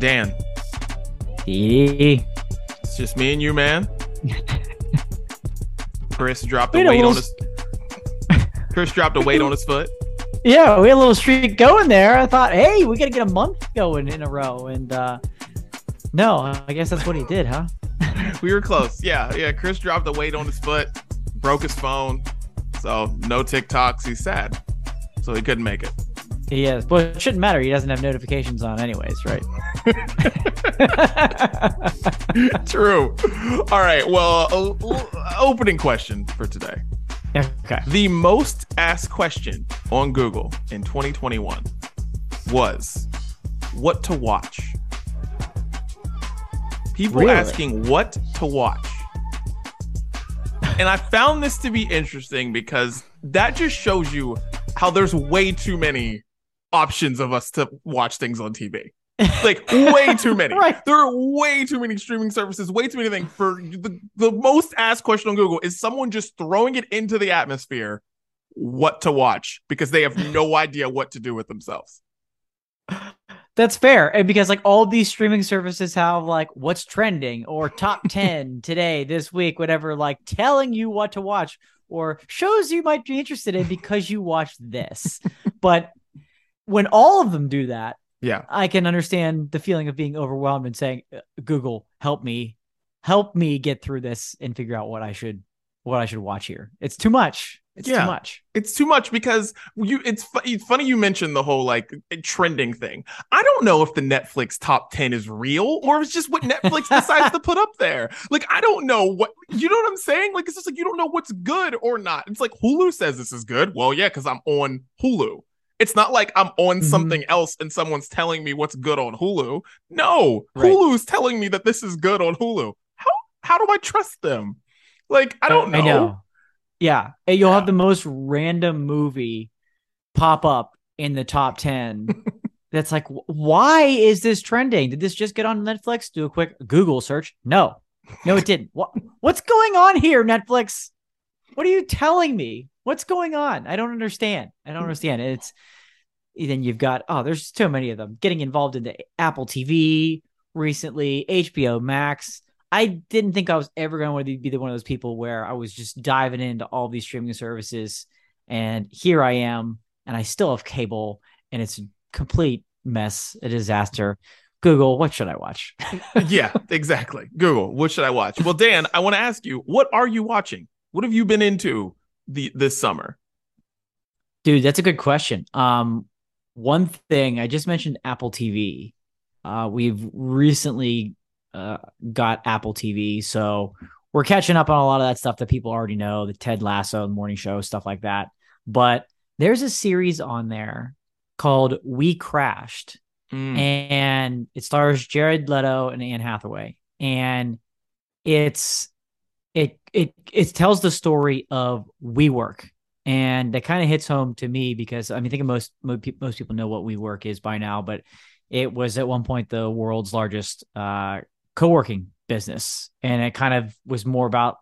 Dan, E. it's just me and you, man. Chris dropped a weight on his. Chris dropped a weight on his foot. Yeah, we had a little streak going there. I thought, hey, we gotta get a month going in a row, and uh no, I guess that's what he did, huh? We were close. Yeah, yeah. Chris dropped a weight on his foot, broke his phone, so no TikToks. He's sad, so he couldn't make it. He is, but it shouldn't matter. He doesn't have notifications on, anyways, right? True. All right. Well, o- o- opening question for today. okay. The most asked question on Google in 2021 was what to watch. People Really? asking what to watch. And I found this to be interesting because that just shows you how there's way too many options of us to watch things on TV. Like way too many. Right. There are way too many streaming services, way too many things. For the, the most asked question on Google is someone just throwing it into the atmosphere what to watch because they have no idea what to do with themselves. That's fair. And because like all these streaming services have like what's trending or top 10 today, this week, whatever, like telling you what to watch or shows you might be interested in because you watched this. but when all of them do that, Yeah. I can understand the feeling of being overwhelmed and saying, "Uh, Google, help me, help me get through this and figure out what I should, what I should watch here. It's too much. It's Yeah. too much. It's too much because you it's, fu- it's funny you mentioned the whole like trending thing. I don't know if the Netflix top 10 is real or it's just what Netflix decides to put up there. Like I don't know what you know what I'm saying? Like it's just like you don't know what's good or not. It's like Hulu says this is good. Well, yeah, cuz I'm on Hulu. It's not like I'm on Mhm. something else and someone's telling me what's good on Hulu. No, Right. Hulu's telling me that this is good on Hulu. How how do I trust them? Like I don't know. I know. Yeah. And you'll Yeah. have the most random movie pop up in the top 10. That's like, why is this trending? Did this just get on Netflix? Do a quick Google search. No, no, it didn't. What, what's going on here, Netflix? What are you telling me? What's going on? I don't understand. I don't mm-hmm. understand. It's then you've got, oh, there's so many of them getting involved into Apple TV recently, HBO Max. I didn't think I was ever going to be the one of those people where I was just diving into all these streaming services. And here I am, and I still have cable, and it's a complete mess, a disaster. Google, what should I watch? yeah, exactly. Google, what should I watch? Well, Dan, I want to ask you, what are you watching? What have you been into the this summer? Dude, that's a good question. Um, one thing I just mentioned Apple TV. Uh, we've recently uh, got Apple TV, so we're catching up on a lot of that stuff that people already know, the Ted Lasso, morning show, stuff like that. But there's a series on there called We Crashed, Mm. and it stars Jared Leto and Anne Hathaway, and it's it it it tells the story of WeWork, and that kind of hits home to me because I mean, I think most most people know what WeWork is by now, but it was at one point the world's largest uh, co-working business, and it kind of was more about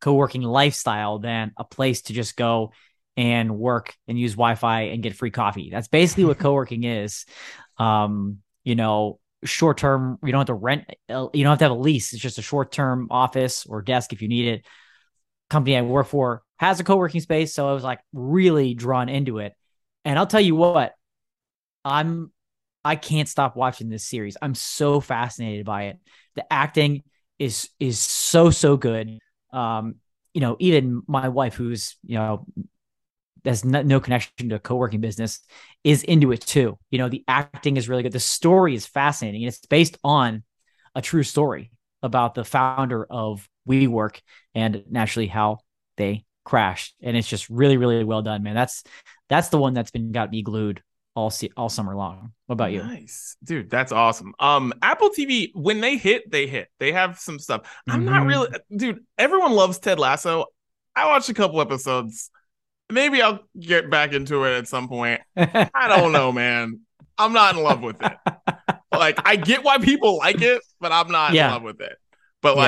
co-working lifestyle than a place to just go and work and use Wi-Fi and get free coffee. That's basically what co-working is. Um, you know, short term, you don't have to rent, uh, you don't have to have a lease. It's just a short term office or desk if you need it. Company I work for has a co-working space, so I was like really drawn into it. And I'll tell you what, I'm I can't stop watching this series. I'm so fascinated by it. The acting is is so so good. Um, you know, even my wife, who's you know has no, no connection to a co-working business, is into it too. You know, the acting is really good. The story is fascinating, and it's based on a true story about the founder of WeWork and naturally how they crashed. And it's just really, really well done, man. That's that's the one that's been got me glued all se- all summer long. What about you? Nice, dude. That's awesome. Um, Apple TV when they hit, they hit. They have some stuff. I'm not Mhm. really, dude. Everyone loves Ted Lasso. I watched a couple episodes. Maybe I'll get back into it at some point. I don't know, man. I'm not in love with it. Like, I get why people like it, but I'm not Yeah. in love with it. But Yeah.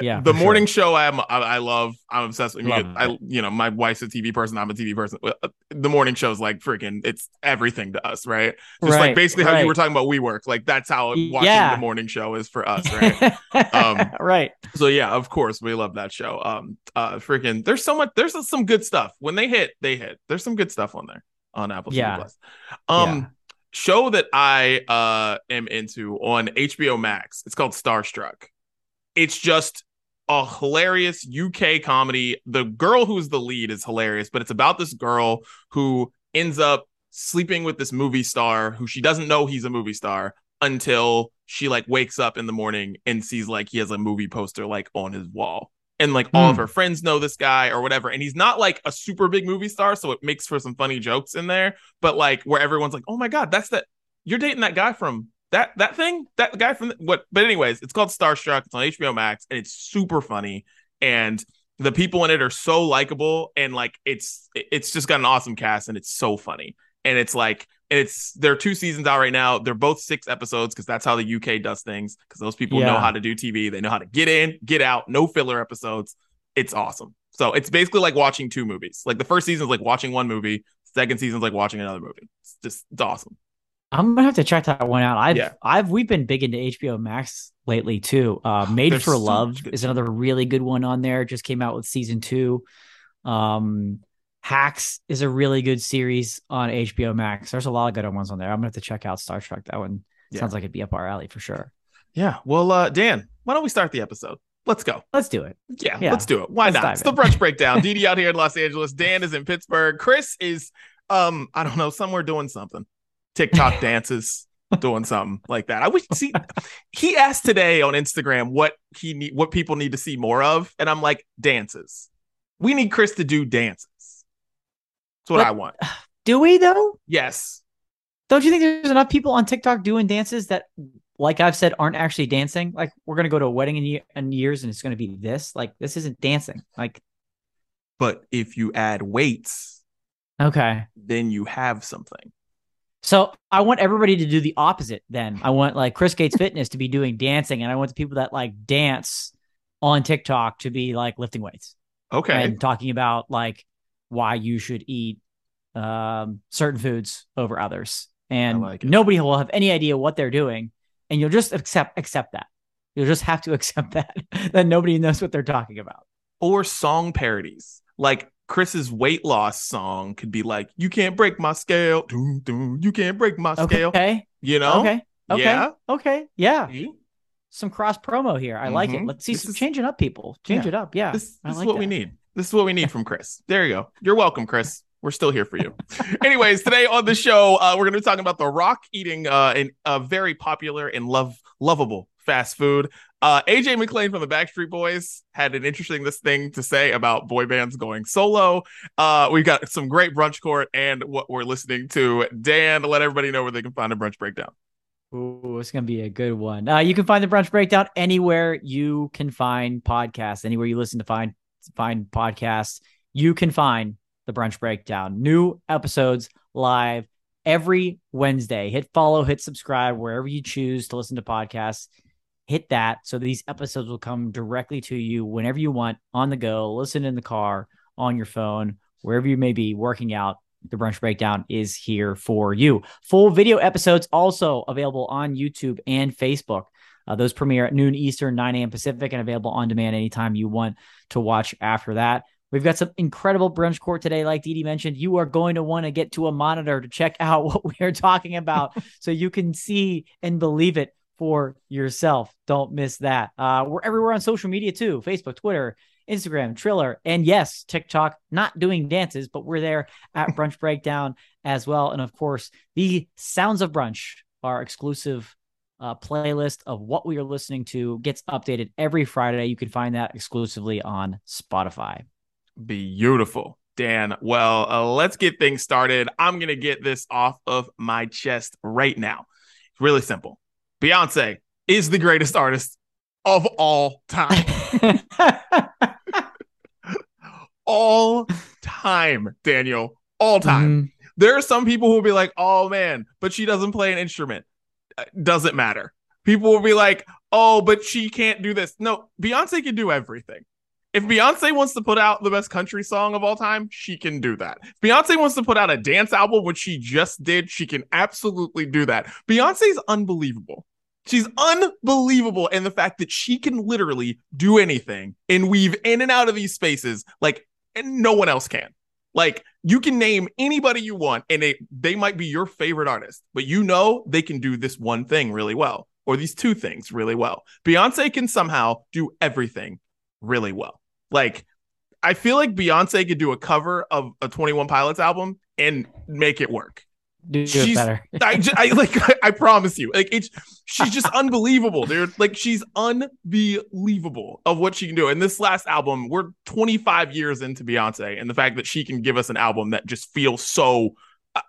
Yeah, the morning sure. show I'm, I, I love. I'm obsessed with. Love I, you know, my wife's a TV person. I'm a TV person. Uh, The morning show's like freaking. It's everything to us, right? Just like basically how you were talking about WeWork. Like that's how watching Yeah. the morning show is for us, right? Um, right. so yeah, of course we love that show. Um, uh, freaking. There's so much. There's some good stuff. When they hit, they hit. There's some good stuff on there on Apple Yeah. TV Plus. Um. Yeah. Show that I uh am into on HBO Max. It's called Starstruck. It's just a hilarious UK comedy. The girl who's the lead is hilarious, but it's about this girl who ends up sleeping with this movie star who she doesn't know he's a movie star until she like wakes up in the morning and sees like he has a movie poster like on his wall. And like all of Hmm. her friends know this guy or whatever. And he's not like a super big movie star, so it makes for some funny jokes in there. But like where everyone's like, "Oh my god, that's that you're dating that guy from that that thing that guy from what but anyways it's called starstruck. It's on hbo max and it's super funny and the people in it are so likable and like it's it's just got an awesome cast and it's so funny. And it's like and it's there are two seasons out right now. They're both six episodes because that's how the uk does things because those people know how to do tv they know how to get in get out no filler episodes. It's awesome. So it's basically like watching two movies. Like the first season is like watching one movie second season is like watching another movie. It's just it's awesome I'm gonna have to check that one out. I've Yeah. I've we've been big into HBO Max lately too. Uh, Made There's for so Love is another really good one on there. Just came out with season two. Um, Hacks is a really good series on HBO Max. There's a lot of good ones on there. I'm gonna have to check out Starstruck. That one Yeah. sounds like it'd be up our alley for sure. Yeah. Well, uh, Dan, why don't we start the episode? Let's go. Let's do it. Yeah, Yeah. let's do it. Why Let's not? It's the brunch breakdown. Didi out here in Los Angeles. Dan is in Pittsburgh. Chris is, um, I don't know, somewhere doing something. TikTok dances, doing something like that. I wish see. He asked today on Instagram what he need, what people need to see more of, and I'm like, dances. We need Chris to do dances. That's what But- I want. Do we though? Yes. Don't you think there's enough people on TikTok doing dances that, like I've said, aren't actually dancing? Like we're gonna go to a wedding in, in years and it's gonna be this. Like this isn't dancing. Like But if you add weights, okay. then you have something. So I want everybody to do the opposite. Then I want like Chris Gates Fitness to be doing dancing, and I want the people that like dance on TikTok to be like lifting weights Okay. and talking about like why you should eat um, certain foods over others. And like nobody will have any idea what they're doing, and you'll just accept accept that. You'll just have to accept that that nobody knows what they're talking about. or song parodies. Like Chris's weight loss song could be like, "You can't break my scale, Doom, doom, you can't break my scale." Okay. You know? Okay. Okay. Yeah. Okay. Yeah. Some cross promo here. I like it. Mhm. Let's see This some is- changing up, people. Change Yeah. it up. Yeah, This, this is like what we need. This is what we need from Chris. There you go. You're welcome, Chris. We're still here for you. Anyways, today on the show, uh, we're going to be talking about The Rock eating uh, an, a very popular and love lovable fast food. Uh, AJ McLean from the Backstreet Boys had an interesting this thing to say about boy bands going solo. Uh, we've got some great brunch court and what we're listening to. Dan, let everybody know where they can find a brunch breakdown. Ooh, it's gonna be a good one. Uh, you can find the brunch breakdown anywhere you can find podcasts. Anywhere you listen to find find podcasts, you can find the brunch breakdown. New episodes live every Wednesday. Hit follow, hit subscribe wherever you choose to listen to podcasts. Hit that so these episodes will come directly to you whenever you want on the go. Listen in the car, on your phone, wherever you may be working out. The brunch breakdown is here for you. Full video episodes also available on YouTube and Facebook. Uh, those premiere at noon Eastern, 9 a.m. Pacific, and available on demand anytime you want to watch after that. We've got some incredible brunch court today, like Dee mentioned. You are going to want to get to a monitor to check out what we are talking about so you can see and believe it for yourself. Don't miss that. Uh, we're everywhere on social media too Facebook, Twitter, Instagram, Triller, and yes, TikTok. Not doing dances, but we're there at Brunch Breakdown as well. And of course, the Sounds of Brunch, our exclusive uh, playlist of what we are listening to, gets updated every Friday. You can find that exclusively on Spotify. Beautiful. Dan, well, uh, let's get things started. I'm going to get this off of my chest right now. It's really simple. Beyonce is the greatest artist of all time. all time, Daniel. All time. Mhm. There are some people who will be like, oh man, but she doesn't play an instrument. Uh, Doesn't matter. People will be like, oh, but she can't do this. No, Beyonce can do everything. If Beyonce wants to put out the best country song of all time, she can do that. If Beyonce wants to put out a dance album, which she just did, she can absolutely do that. Beyonce's unbelievable. She's unbelievable. And the fact that she can literally do anything and weave in and out of these spaces like no one else can. Like you can name anybody you want and they, they might be your favorite artist, but you know they can do this one thing really well or these two things really well. Beyonce can somehow do everything really well. Like I feel like Beyonce could do a cover of a 21 Pilots album and make it work. Do she's, better. I, just, I like I, I promise you. Like it's she's just unbelievable, dude. Like she's unbelievable of what she can do. And this last album, we're 25 years into Beyonce, and the fact that she can give us an album that just feels so uh,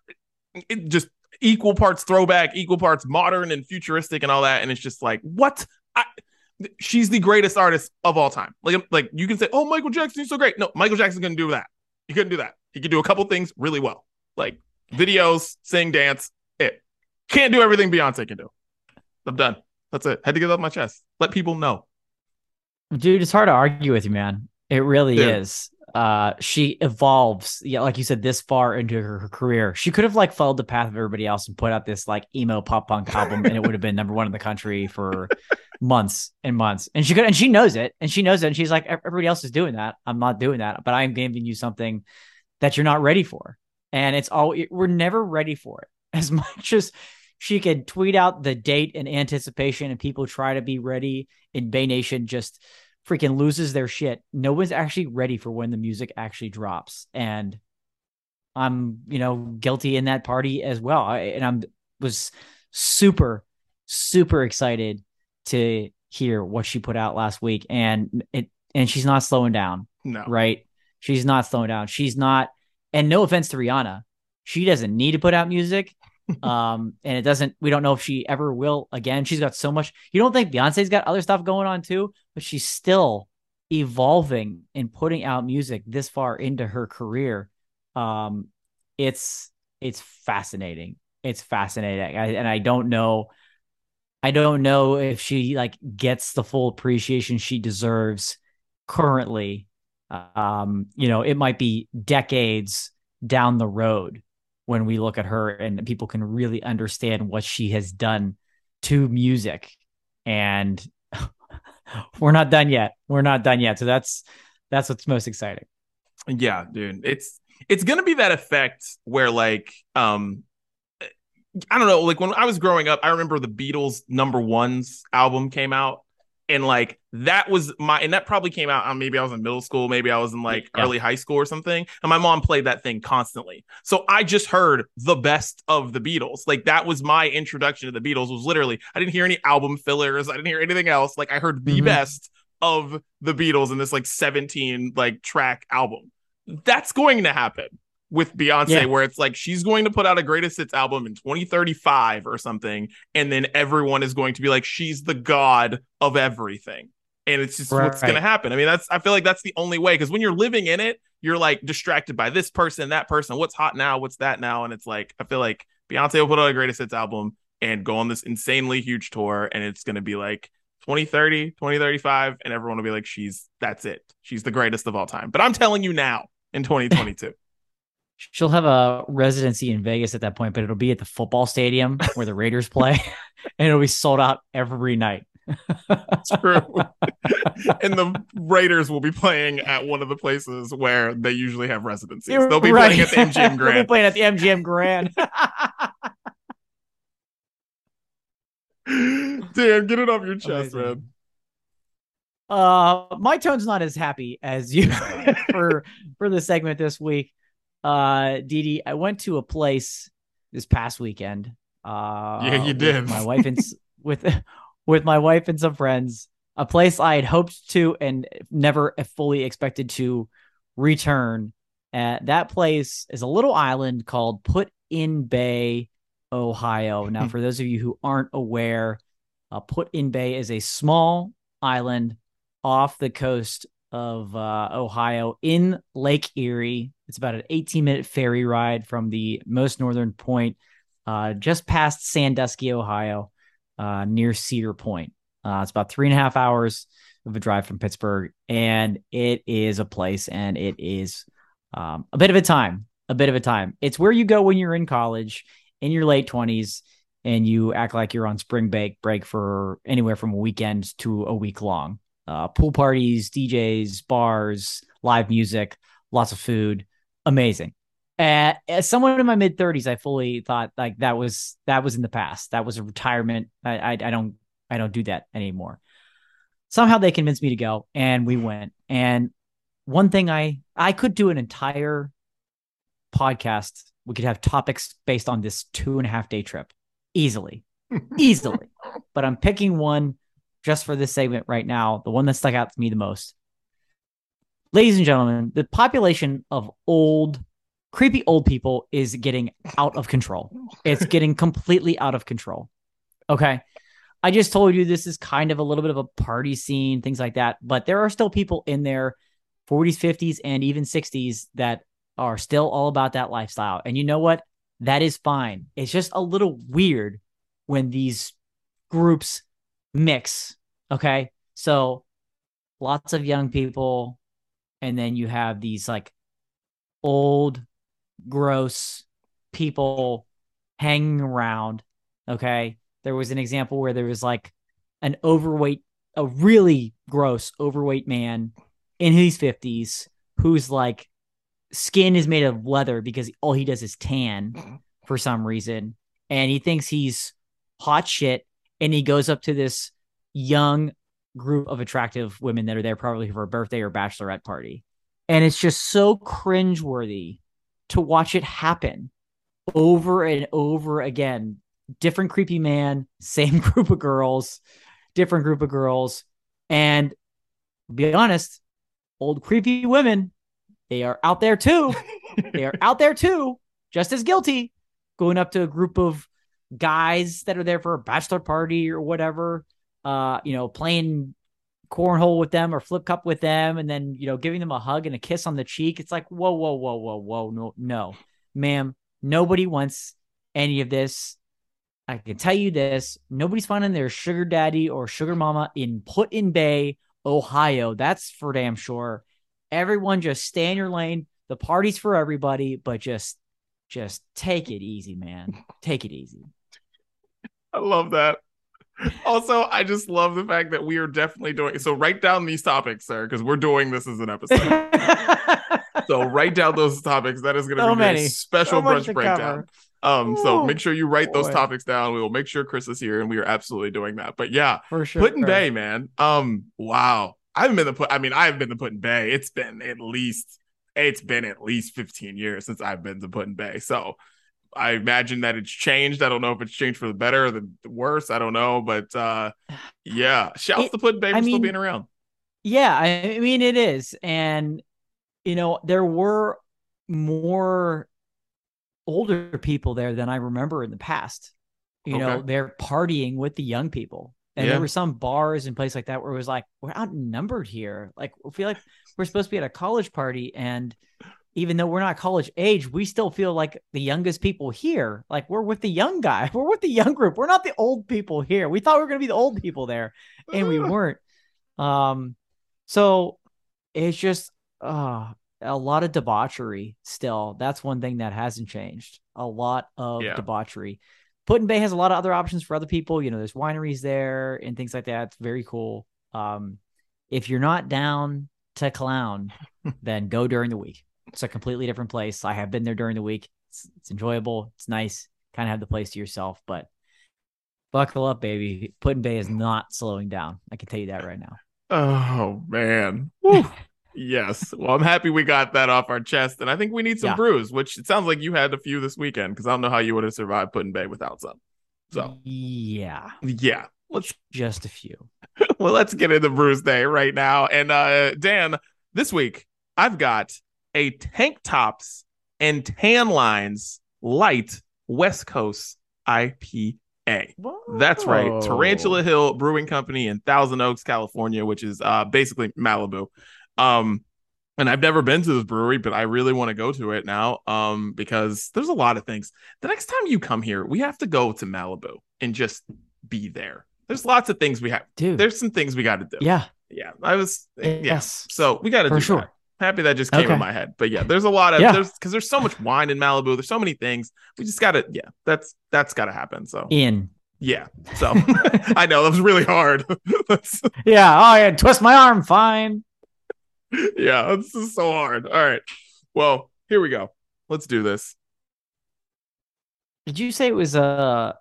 it just equal parts throwback, equal parts modern and futuristic and all that. And it's just like, what? I, she's the greatest artist of all time. Like, like you can say, oh, Michael Jackson's so great. No, Michael Jackson couldn't do that. He couldn't do that. He could do a couple things really well, like videos, sing, dance. It can't do everything Beyonce can do. I'm done. That's it. Had to get off my chest. Let people know. Dude, it's hard to argue with you, man. It really Dude. is uh she evolves yeah like you said this far into her, her, career she could have like followed the path of everybody else and put out this like emo pop punk album and it would have been number one in the country for months and months and she could and she knows it and she knows it and she's like everybody else is doing that i'm not doing that but i'm giving you something that you're not ready for and it's all we're never ready for it as much as she can tweet out the date in anticipation and people try to be ready in bay nation just freaking loses their shit. No one's actually ready for when the music actually drops. And I'm, you know, guilty in that party as well. I, and I'm was super, super excited to hear what she put out last week. And it and she's not slowing down. No. Right. She's not slowing down. She's not, and no offense to Rihanna, she doesn't need to put out music. um, and it doesn't, we don't know if she ever will again. She's got so much. You don't think Beyonce's got other stuff going on too, but she's still evolving and putting out music this far into her career. Um, it's, it's fascinating. It's fascinating. I, and I don't know, I don't know if she like gets the full appreciation she deserves currently. Um, you know, it might be decades down the road when we look at her and people can really understand what she has done to music. And we're not done yet. We're not done yet. So that's that's what's most exciting. Yeah, dude. It's it's gonna be that effect where like um I don't know, like when I was growing up, I remember the Beatles number ones album came out and like that was my and that probably came out on maybe I was in middle school, maybe I was in like yeah. early high school or something. And my mom played that thing constantly. So I just heard the best of the Beatles. Like that was my introduction to the Beatles was literally I didn't hear any album fillers, I didn't hear anything else. Like I heard the mm-hmm. best of the Beatles in this like 17 like track album. That's going to happen with Beyonce, yeah. where it's like she's going to put out a greatest hits album in 2035 or something, and then everyone is going to be like, she's the god of everything. And it's just right. what's going to happen. I mean, that's I feel like that's the only way because when you're living in it, you're like distracted by this person, that person, what's hot now, what's that now, and it's like I feel like Beyonce will put out a greatest hits album and go on this insanely huge tour, and it's going to be like 2030, 2035, and everyone will be like, she's that's it, she's the greatest of all time. But I'm telling you now, in 2022. She'll have a residency in Vegas at that point, but it'll be at the football stadium where the Raiders play, and it'll be sold out every night. True. and the Raiders will be playing at one of the places where they usually have residencies. They'll be right. playing at the MGM Grand. They'll be playing at the MGM Grand. Damn, get it off your chest, Amazing. man. Uh, my tone's not as happy as you for for the segment this week. Uh, Didi, I went to a place this past weekend. Uh, yeah, you did. My wife and with with my wife and some friends. A place I had hoped to and never fully expected to return. Uh, that place is a little island called Put in Bay, Ohio. Now, for those of you who aren't aware, uh, Put in Bay is a small island off the coast of uh, Ohio in Lake Erie. It's about an 18 minute ferry ride from the most northern point, uh, just past Sandusky, Ohio, uh, near Cedar Point. Uh, it's about three and a half hours of a drive from Pittsburgh, and it is a place, and it is um, a bit of a time, a bit of a time. It's where you go when you're in college, in your late twenties, and you act like you're on spring break break for anywhere from a weekend to a week long. Uh, pool parties, DJs, bars, live music, lots of food, amazing. Uh, as someone in my mid 30s, I fully thought like that was that was in the past. That was a retirement. I, I, I don't I don't do that anymore. Somehow they convinced me to go, and we went. And one thing I I could do an entire podcast. We could have topics based on this two and a half day trip easily, easily. But I'm picking one just for this segment right now, the one that stuck out to me the most. Ladies and gentlemen, the population of old, creepy old people is getting out of control. It's getting completely out of control. Okay. I just told you this is kind of a little bit of a party scene, things like that. But there are still people in their 40s, 50s, and even 60s that are still all about that lifestyle. And you know what? That is fine. It's just a little weird when these groups mix. Okay. So lots of young people, and then you have these like old, gross people hanging around. Okay. There was an example where there was like an overweight, a really gross overweight man in his 50s who's like skin is made of leather because all he does is tan for some reason. And he thinks he's hot shit. And he goes up to this young group of attractive women that are there probably for a birthday or bachelorette party. And it's just so cringeworthy to watch it happen over and over again. Different creepy man, same group of girls, different group of girls. And be honest, old creepy women, they are out there too. they are out there too, just as guilty, going up to a group of guys that are there for a bachelor party or whatever uh, you know, playing cornhole with them or flip cup with them and then, you know, giving them a hug and a kiss on the cheek. It's like, whoa, whoa, whoa, whoa, whoa. No, no, ma'am, nobody wants any of this. I can tell you this nobody's finding their sugar daddy or sugar mama in Put-in-Bay, Ohio. That's for damn sure. Everyone just stay in your lane. The party's for everybody, but just just take it easy, man. Take it easy. I love that also, I just love the fact that we are definitely doing so. Write down these topics, sir, because we're doing this as an episode. so write down those topics. That is going to so be many. a special so brunch breakdown. Um, Ooh, so make sure you write boy. those topics down. We will make sure Chris is here, and we are absolutely doing that. But yeah, for sure. Put-in-Bay, man. Um, wow. I haven't been the put. I mean, I've been to Put-in-Bay. It's been at least it's been at least 15 years since I've been to Put-in-Bay. So I imagine that it's changed. I don't know if it's changed for the better or the worse. I don't know, but uh, yeah, shouts to Put-in-Bay for still being around. Yeah, I mean it is, and you know there were more older people there than I remember in the past. You okay. know, they're partying with the young people. And yeah. there were some bars and places like that where it was like, we're outnumbered here. Like, we feel like we're supposed to be at a college party and even though we're not college age, we still feel like the youngest people here. Like we're with the young guy, we're with the young group. We're not the old people here. We thought we were going to be the old people there, and we weren't. Um, so it's just uh, a lot of debauchery still. That's one thing that hasn't changed. A lot of yeah. debauchery. Put-in-Bay has a lot of other options for other people. You know, there's wineries there and things like that. It's very cool. Um, if you're not down to clown, then go during the week. It's a completely different place. I have been there during the week. It's, it's enjoyable. It's nice. Kind of have the place to yourself, but buckle up, baby. Put-in-Bay is not slowing down. I can tell you that right now. Oh man. yes. Well, I'm happy we got that off our chest, and I think we need some yeah. brews. Which it sounds like you had a few this weekend because I don't know how you would have survived Put-in-Bay without some. So yeah, yeah. Let's just a few. well, let's get into brews day right now. And uh Dan, this week I've got a tank tops and tan lines light West Coast IPA. Whoa. That's right. Tarantula Hill Brewing Company in Thousand Oaks, California, which is uh, basically Malibu. Um, and I've never been to this brewery, but I really want to go to it now um, because there's a lot of things. The next time you come here, we have to go to Malibu and just be there There's lots of things we have. dude. There's some things we got to do. yeah, Yeah. I was. Yeah. yes, So we got to for do sure. that. Happy that just came Okay. in my head. But yeah, there's a lot of Yeah. there's because there's so much wine in Malibu. There's so many things. We just gotta. Yeah. That's that's gotta happen. So in. yeah. So I know that was really hard. Yeah. Oh, yeah. Twist my arm. Fine. yeah. This is so hard. All right. Well, here we go. Let's do this. Did you say it was a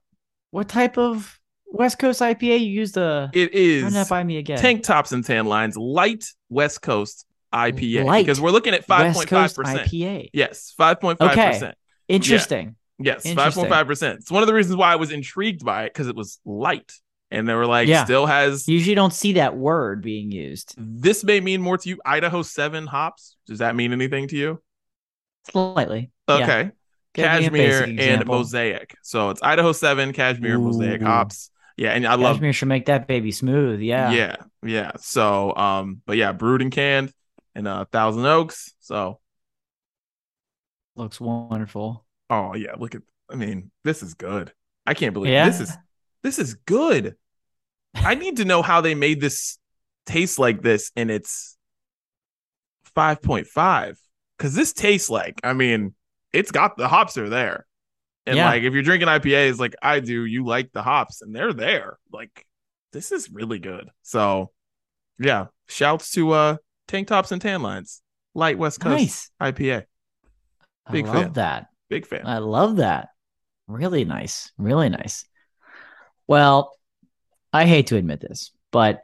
what type of West Coast IPA you used? A it is run is that by me again. tank tops and tan lines, light West Coast IPA Light because we're looking at five West point five Coast percent. IPA. Yes, five point five percent. Okay. Interesting. Yes, Interesting. point five percent. It's one of the reasons why I was intrigued by it because it was light, and they were like, Yeah. still has. You usually don't see that word being used. This may mean more to you. Idaho seven hops. Does that mean anything to you? Slightly. Okay. A Cashmere and mosaic. So it's Idaho seven, cashmere, and mosaic hops. Yeah, and I love Cashmere should make that baby smooth. Yeah. yeah yeah so um but yeah brewed and canned in uh thousand oaks so Looks wonderful. oh yeah look at i mean this is good i can't believe Yeah. this is this is good i need to know how they made this taste like this and it's 5.5 because this tastes like i mean it's got the hops are there and Yeah. like if you're drinking ipas like i do you like the hops and they're there like this is really good so yeah shouts to uh tank tops and tan lines light west coast Nice. ipa Big I love fan. that. big fan I love that. Really nice. Really nice. Well, I hate to admit this, but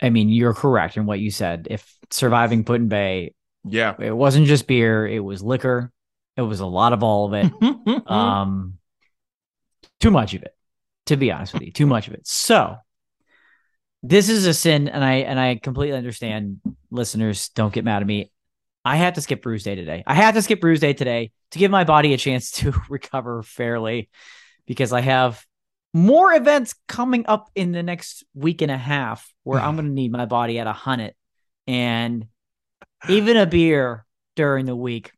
I mean, you're correct in what you said. If surviving Put in Bay, yeah it wasn't just beer, it was liquor. It was a lot of all of it. Um too much of it to be honest with you too much of it so this is a sin and i and i completely understand listeners don't get mad at me i had to skip brews day today i had to skip brews day today to give my body a chance to recover fairly because i have more events coming up in the next week and a half where i'm going to need my body at a hundred and even a beer during the week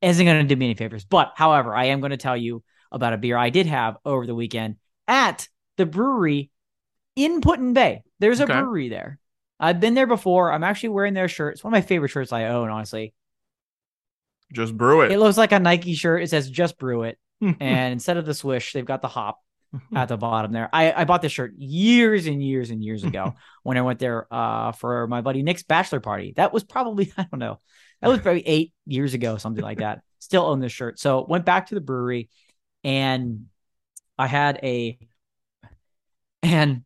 isn't going to do me any favors. But however, I am going to tell you about a beer I did have over the weekend at the brewery in Put-in Bay. There's a Okay. brewery there. I've been there before. I'm actually wearing their shirt. It's one of my favorite shirts I own, honestly. just brew it It looks like a Nike shirt. It says just brew it. And instead of the swish, they've got the hop at the bottom there. I, I bought this shirt years and years and years ago when I went there uh, for my buddy Nick's bachelor party. That was probably, I don't know, that was probably eight years ago, something like that. Still own this shirt. So went back to the brewery and I had a, and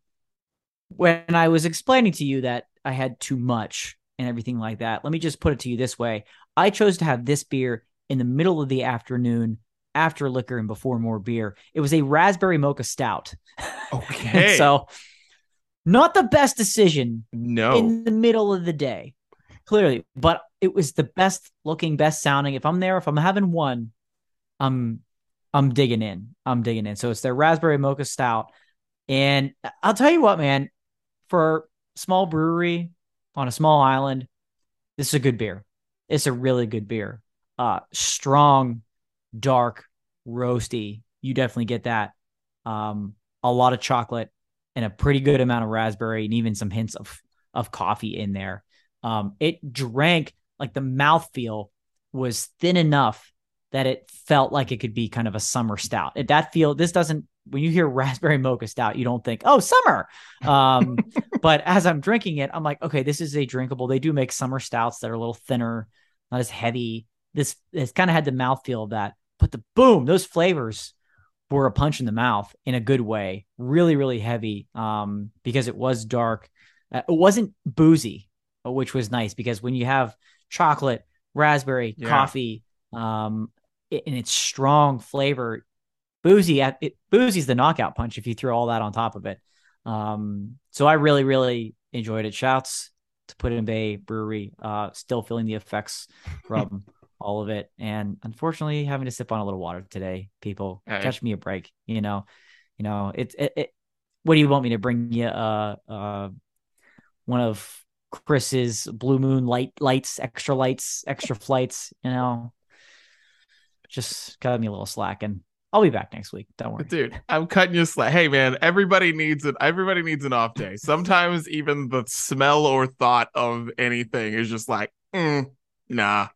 when I was explaining to you that I had too much and everything like that, let me just put it to you this way. I chose to have this beer in the middle of the afternoon after liquor and before more beer. It was a raspberry mocha stout. okay so not the best decision no in the middle of the day, clearly, but it was the best looking, best sounding. If I'm there, if I'm having one, I'm I'm digging in. I'm digging in. So it's their raspberry mocha stout. And I'll tell you what, man, for small brewery on a small island, this is a good beer. It's a really good beer. Uh strong, dark, roasty. You definitely get that. Um, a lot of chocolate and a pretty good amount of raspberry and even some hints of of coffee in there. Um, it drank like the mouthfeel was thin enough that it felt like it could be kind of a summer stout. It, that feel this doesn't when you hear raspberry mocha stout, you don't think, oh, summer. Um, but as I'm drinking it, I'm like, okay, this is a drinkable. They do make summer stouts that are a little thinner, not as heavy. This has kind of had the mouthfeel of that, but the boom, those flavors were a punch in the mouth in a good way. Really, really heavy. Um, because it was dark. Uh, it wasn't boozy, which was nice because when you have chocolate, raspberry, Yeah. coffee, um, and it's strong flavor, boozy at it, boozy's the knockout punch if you throw all that on top of it. Um, so I really, really enjoyed it. Shouts to Put in Bay Brewery. Uh, still feeling the effects from all of it, and unfortunately having to sip on a little water today. People, Hey. catch me a break. You know, you know it's it, it. What do you want me to bring you? Uh, uh, one of Chris's Blue Moon light lights, extra lights, extra flights. You know, just cut me a little slacking. I'll be back next week. Don't worry. Dude, I'm cutting you slack. Hey man, everybody needs it. Everybody needs an off day. Sometimes even the smell or thought of anything is just like, mm, nah.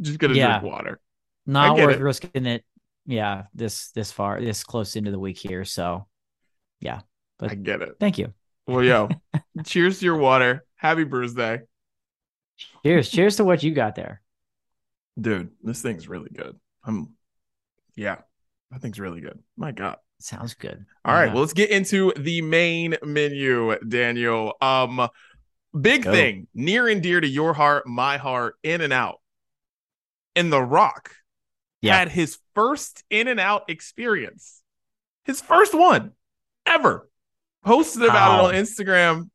Just gonna Yeah. drink water. Not worth it. risking it. Yeah, this this far, this close into the week here. So, yeah. But I get it. thank you. Well, yo, cheers to your water. Happy birthday. Cheers. Cheers to what you got there. Dude, this thing's really good. I'm yeah, that thing's really good. My God. Sounds good. All right, Yeah. well, let's get into the main menu, Daniel. Um, big Go. thing, near and dear to your heart, my heart, In and Out. And The Rock Yeah. had his first In and Out experience, his first one ever. Posted about Wow. it on Instagram,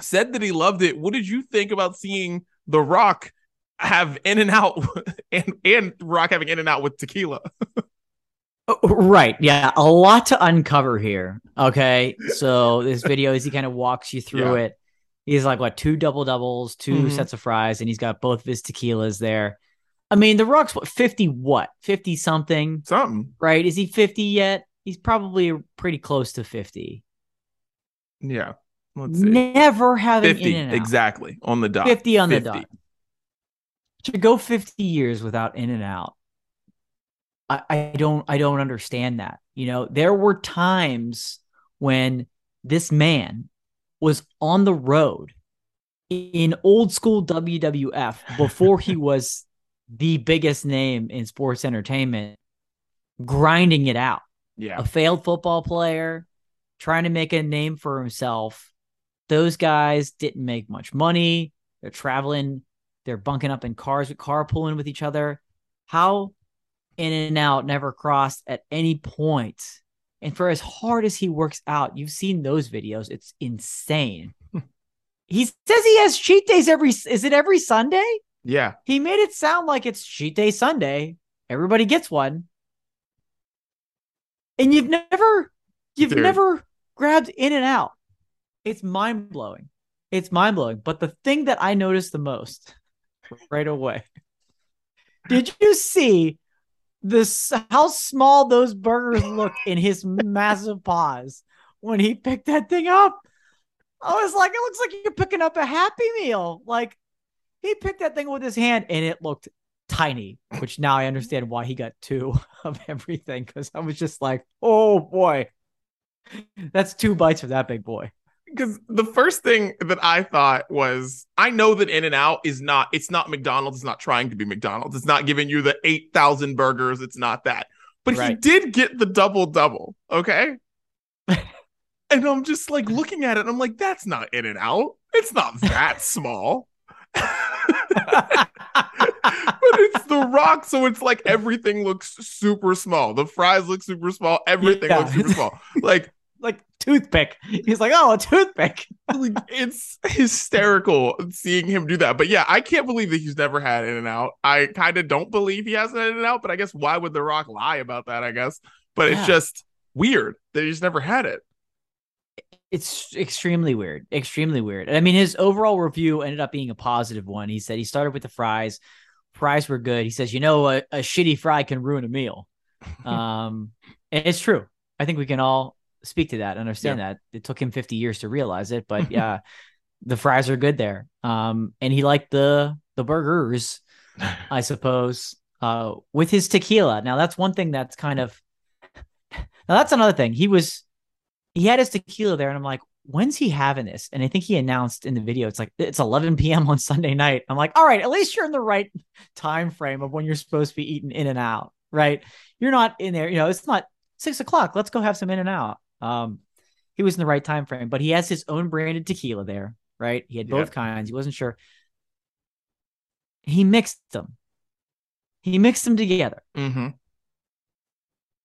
said that he loved it. What did you think about seeing The Rock have In and Out and and Rock having In and Out with tequila? Oh, Right. Yeah. A lot to uncover here. Okay. So this video is he kind of walks you through it. He's like what two double doubles, 2 Mhm. sets of fries, and he's got both of his tequilas there. I mean, the Rock's what fifty what fifty something, Something. right? Is he fifty yet? He's probably pretty close to fifty. Yeah. Let's see. Never having 50 in and out. exactly on the dot 50 on 50. the dot. To go 50 years without in and out. I, I don't I don't understand that. You know, there were times when this man was on the road in old school WWF before he was the biggest name in sports entertainment, grinding it out yeah a failed football player trying to make a name for himself. Those guys didn't make much money. They're traveling, they're bunking up in cars, carpooling with each other. How in and out never crossed at any point. And for as hard as he works out, you've seen those videos. It's insane. he says he has cheat days every is it every Sunday? yeah He made it sound like it's cheat day Sunday. Everybody gets one. And you've never you've Dude. never grabbed in and out. It's mind blowing. It's mind blowing. But the thing that I noticed the most right away. Did you see this how small those burgers looked in his massive paws when he picked that thing up? I was like, it looks like you're picking up a happy meal. Like he picked that thing with his hand and it looked tiny, which now I understand why he got two of everything because I was just like, oh boy, that's two bites for that big boy. Because the first thing that i thought was i know that in and out is not it's not mcdonald's it's not trying to be mcdonald's it's not giving you the 8000 burgers it's not that. But he did get the double double okay? And i'm just like looking at it and i'm like that's not in and out. It's not that small. But it's the rock so it's like everything looks super small. The fries look super small. Everything Yeah. looks super small. Like like toothpick. He's like, oh, a toothpick. like it's hysterical seeing him do that but yeah i can't believe that he's never had in and out i kind of don't believe he has an in and out but i guess why would the rock lie about that i guess but Yeah. it's just weird that he's never had it It's extremely weird. Extremely weird. I mean, his overall review ended up being a positive one. He said he started with the fries. Fries were good. He says, you know, a, a shitty fry can ruin a meal. Um, and it's true. I think we can all speak to that, and understand that. It took him 50 years to realize it, but yeah, the fries are good there. Um, and he liked the the burgers, I suppose, uh, with his tequila. Now that's one thing that's kind of now that's another thing. He was he had his tequila there, and I'm like, when's he having this? And I think he announced in the video, it's like it's 11 p.m. on Sunday night. I'm like, all right, at least you're in the right time frame of when you're supposed to be eating in and out, right? You're not in there, you know, it's not six o'clock. Let's go have some in and out. Um, he was in the right time frame, but he has his own branded tequila there, right? He had both kinds. He wasn't sure. He mixed them. He mixed them together. mm-hmm.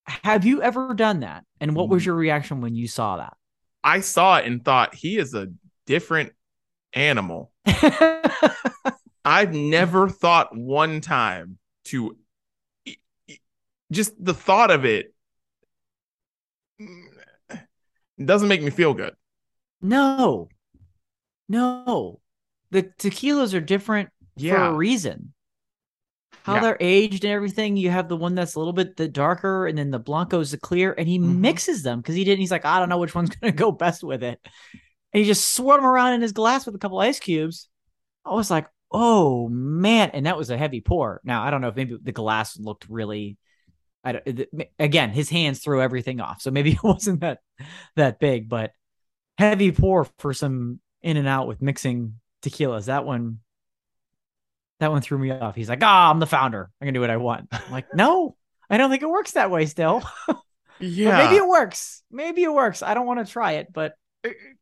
Have you ever done that? And what was your reaction when you saw that? i saw it and thought he is a different animal i've never thought one time to just the thought of it mm, doesn't make me feel good no, no. The tequilas are different for a reason. how Yeah. they're aged and everything. You have the one that's a little bit the darker, and then the Blanco's the clear, and he Mhm. mixes them because he didn't. He's like, I don't know which one's gonna go best with it, and he just swirled them around in his glass with a couple ice cubes. I was like, oh man, and that was a heavy pour. Now I don't know if maybe the glass looked really. I don't, again, his hands threw everything off, so maybe it wasn't that that big, but heavy pour for some in and out with mixing tequilas. That one, that one threw me off. He's like, "Ah, I'm the founder. I can do what I want." I'm like, no, I don't think it works that way. Still, But Yeah. maybe it works. Maybe it works. I don't want to try it, but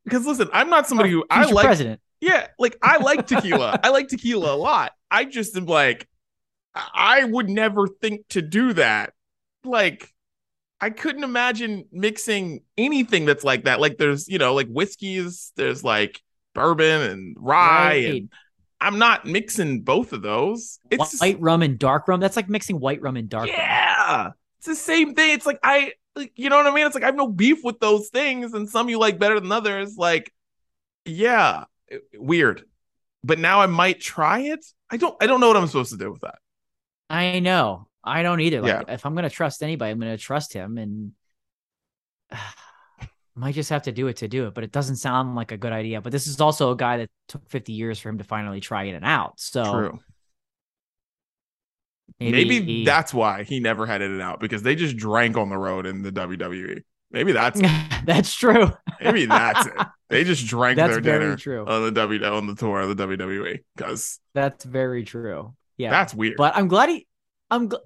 because listen, I'm not somebody who I like president. Yeah, like I like tequila. I like tequila a lot. I just am like, I would never think to do that. Like, I couldn't imagine mixing anything that's like that. Like, there's, you know, like whiskeys, there's like bourbon and rye, Right. and I'm not mixing both of those. It's just- white rum and dark rum. That's like mixing white rum and dark rum. yeah, it's the same thing. It's like I, like, you know what I mean? It's like I have no beef with those things, and some you like better than others. Like, yeah, weird. But now I might try it. I don't. I don't know what I'm supposed to do with that. I know. I don't either. Like, Yeah. if I'm gonna trust anybody, I'm gonna trust him, and might just have to do it to do it. But it doesn't sound like a good idea. But this is also a guy that took 50 years for him to finally try it and out. So True. maybe, Maybe that's why he never had it and out because they just drank on the road in the WWE. Maybe that's that's true. maybe that's it. They just drank That's their dinner true. on the W on the tour of the WWE because That's very true. Yeah. that's weird. But I'm glad he. I'm. Gl-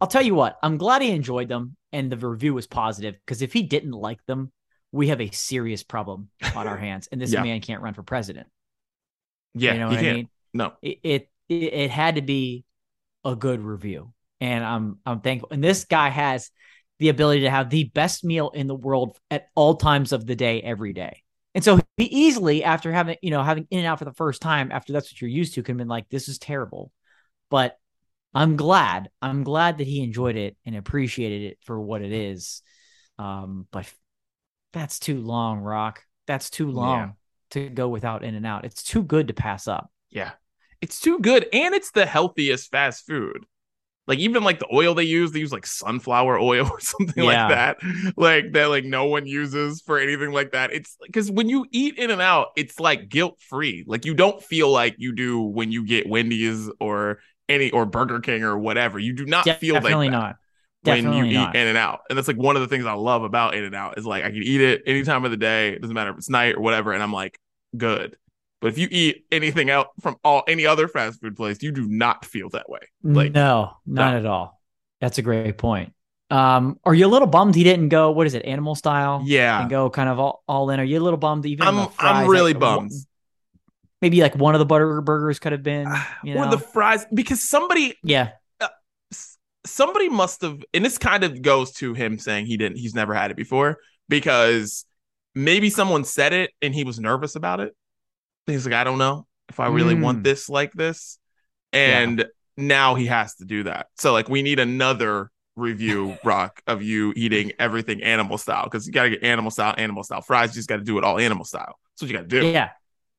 I'll tell you what. I'm glad he enjoyed them, and the review was positive. Because if he didn't like them, we have a serious problem on our hands, and this Yeah. man can't run for president. yeah, you know what I mean? No, It, it it it had to be a good review, and I'm I'm thankful. And this guy has the ability to have the best meal in the world at all times of the day, every day. And so he easily, after having you know having in and out for the first time, after that's what you're used to, can been like, "This is terrible," but I'm glad. I'm glad that he enjoyed it and appreciated it for what it is. Um, but that's too long, Rock. That's too long to go without in and out. It's too good to pass up. yeah, it's too good, and it's the healthiest fast food. Like even like the oil they use, they use like sunflower oil or something Yeah. like that. Like that, like no one uses for anything like that. It's because when you eat In and Out, it's like guilt free. Like you don't feel like you do when you get Wendy's or any or Burger King or whatever. You do not feel like Definitely that. not. when Definitely you not. eat In and Out. And that's like one of the things I love about In and Out is like I can eat it any time of the day. It doesn't matter if it's night or whatever, and I'm like good. But if you eat anything out from all any other fast food place, you do not feel that way. Like no, not no. at all. That's a great point. Um, are you a little bummed he didn't go? What is it, animal style? yeah, and go kind of all, all in. Are you a little bummed? Even I'm I'm really like, bummed. Maybe like one of the butter burgers could have been. You know? or the fries because somebody yeah, s- somebody must have and this kind of goes to him saying he didn't he's never had it before because maybe someone said it and he was nervous about it he's like i don't know if i really Mm. want this like this and now he has to do that so like we need another review rock of you eating everything animal style because you got to get animal style animal style fries you just got to do it all animal style that's what you got to do yeah,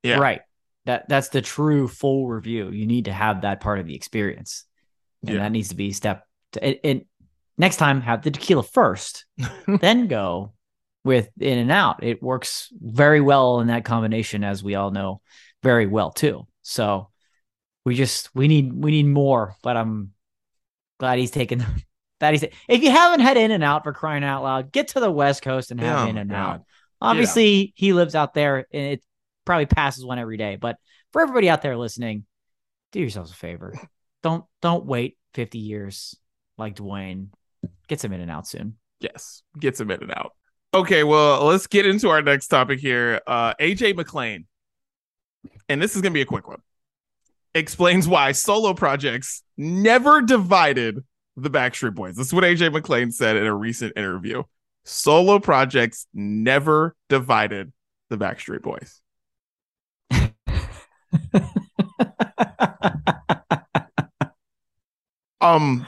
Yeah. right. That that's the true full review. You need to have that part of the experience, and Yeah. that needs to be step. To, and, and next time, have the tequila first, then go with in and out. It works very well in that combination, as we all know, very well too. So we just we need we need more. But I'm glad he's taken. That he's if you haven't had In and Out for crying out loud, get to the West Coast and have Oh, In and Out. Obviously, he lives out there and it probably passes one every day. But for everybody out there listening, do yourselves a favor. Don't don't wait 50 years like Dwayne. Get some in and out soon. Yes, get some in and out. Okay, well, let's get into our next topic here. Uh, AJ McLean, and this is gonna be a quick one. Explains why solo projects never divided the Backstreet Boys. This is what AJ McLean said in a recent interview. Solo projects never divided the Backstreet Boys. Um,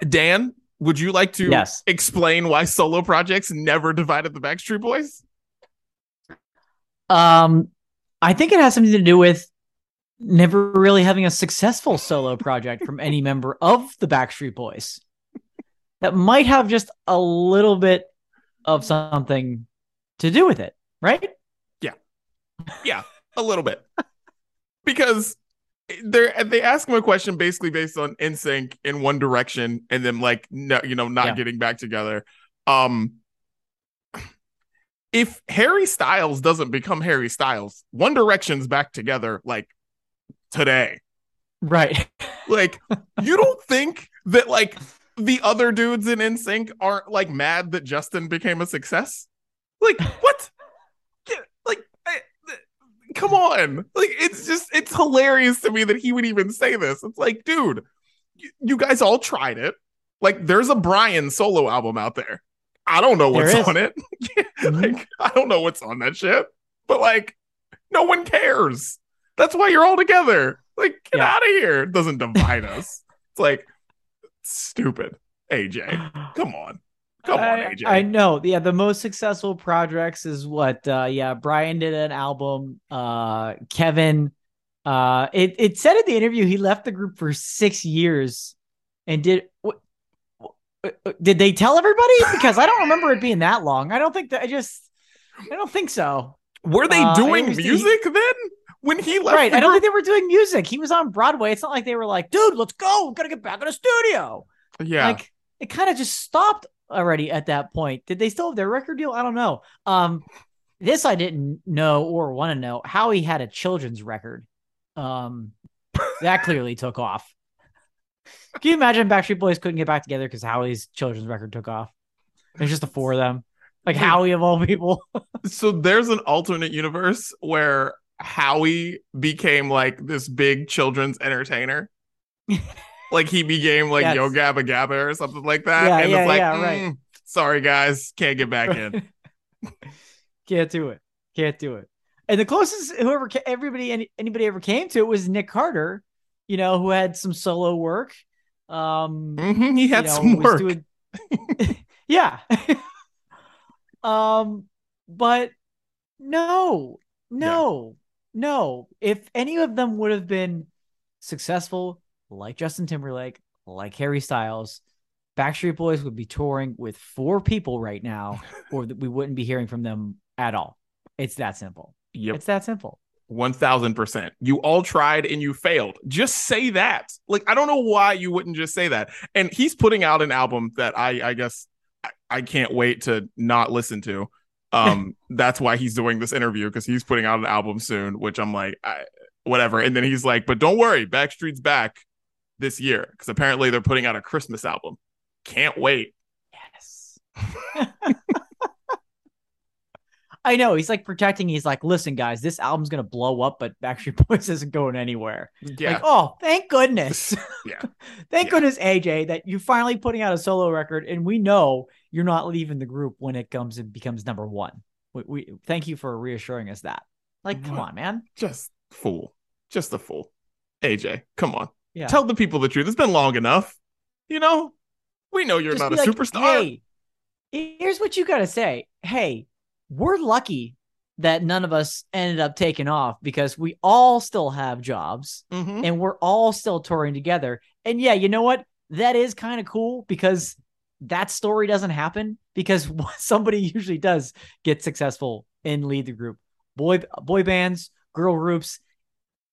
Dan, would you like to yes. explain why solo projects never divided the Backstreet Boys? Um, I think it has something to do with never really having a successful solo project from any member of the Backstreet Boys. That might have just a little bit of something to do with it, right? Yeah. Yeah, a little bit. Because they they ask him a question basically based on NSYNC in One Direction and then like no, you know not yeah. getting back together. Um if Harry Styles doesn't become Harry Styles, One Direction's back together like today. Right. Like you don't think that like the other dudes in NSYNC aren't like mad that Justin became a success? Like what? Come on. Like it's just it's hilarious to me that he would even say this. It's like, dude, you, you guys all tried it. Like there's a Brian solo album out there. I don't know what's on it. mm-hmm. Like I don't know what's on that shit. But like no one cares. That's why you're all together. Like get yeah. out of here. It doesn't divide us. It's like stupid. AJ. Come on. Come on, AJ. I, I know. Yeah, the most successful projects is what uh yeah, Brian did an album. Uh Kevin uh it it said in the interview he left the group for 6 years and did what did they tell everybody? Because I don't remember it being that long. I don't think that I just I don't think so. Were they uh, doing music he, then? When he left, right? I don't think they were doing music. He was on Broadway. It's not like they were like, "Dude, let's go. We gotta get back in the studio." Yeah, like it kind of just stopped already at that point. Did they still have their record deal? I don't know. Um, this I didn't know or want to know. Howie had a children's record. Um, that clearly took off. Can you imagine Backstreet Boys couldn't get back together because Howie's children's record took off? It's just the four of them, like Howie of all people. so there's an alternate universe where Howie became like this big children's entertainer. like he became like yes. Yo Gabba Gabba or something like that. Yeah, and yeah, it's like, yeah, right. Mm, sorry guys, can't get back in. Can't do it. Can't do it. And the closest whoever everybody any, anybody ever came to it was Nick Carter, you know, who had some solo work. Um, mm-hmm, he had you know, some work. Doing... yeah. um, but no, no, yeah. no. If any of them would have been successful, like Justin Timberlake, like Harry Styles, Backstreet Boys would be touring with four people right now, or that we wouldn't be hearing from them at all. It's that simple. Yep. It's that simple. 1000%. You all tried and you failed. Just say that. Like, I don't know why you wouldn't just say that. And he's putting out an album that I, I guess I, I can't wait to not listen to. Um, that's why he's doing this interview because he's putting out an album soon, which I'm like, I, whatever. And then he's like, but don't worry, Backstreet's back this year because apparently they're putting out a Christmas album. Can't wait. Yes. I know he's like protecting. He's like, listen, guys, this album's gonna blow up, but Backstreet Boys isn't going anywhere. Yeah. Like, oh, thank goodness. yeah. thank yeah. goodness, AJ, that you're finally putting out a solo record, and we know you're not leaving the group when it comes and becomes number one. We, we thank you for reassuring us that. Like, come on, man. Just fool. Just a fool. AJ, come on. Yeah. Tell the people the truth. It's been long enough. You know, we know you're Just not a like, superstar. Hey, here's what you got to say. Hey, we're lucky that none of us ended up taking off because we all still have jobs mm-hmm. and we're all still touring together. And yeah, you know what? That is kind of cool because that story doesn't happen because somebody usually does get successful and lead the group. Boy boy bands, girl groups.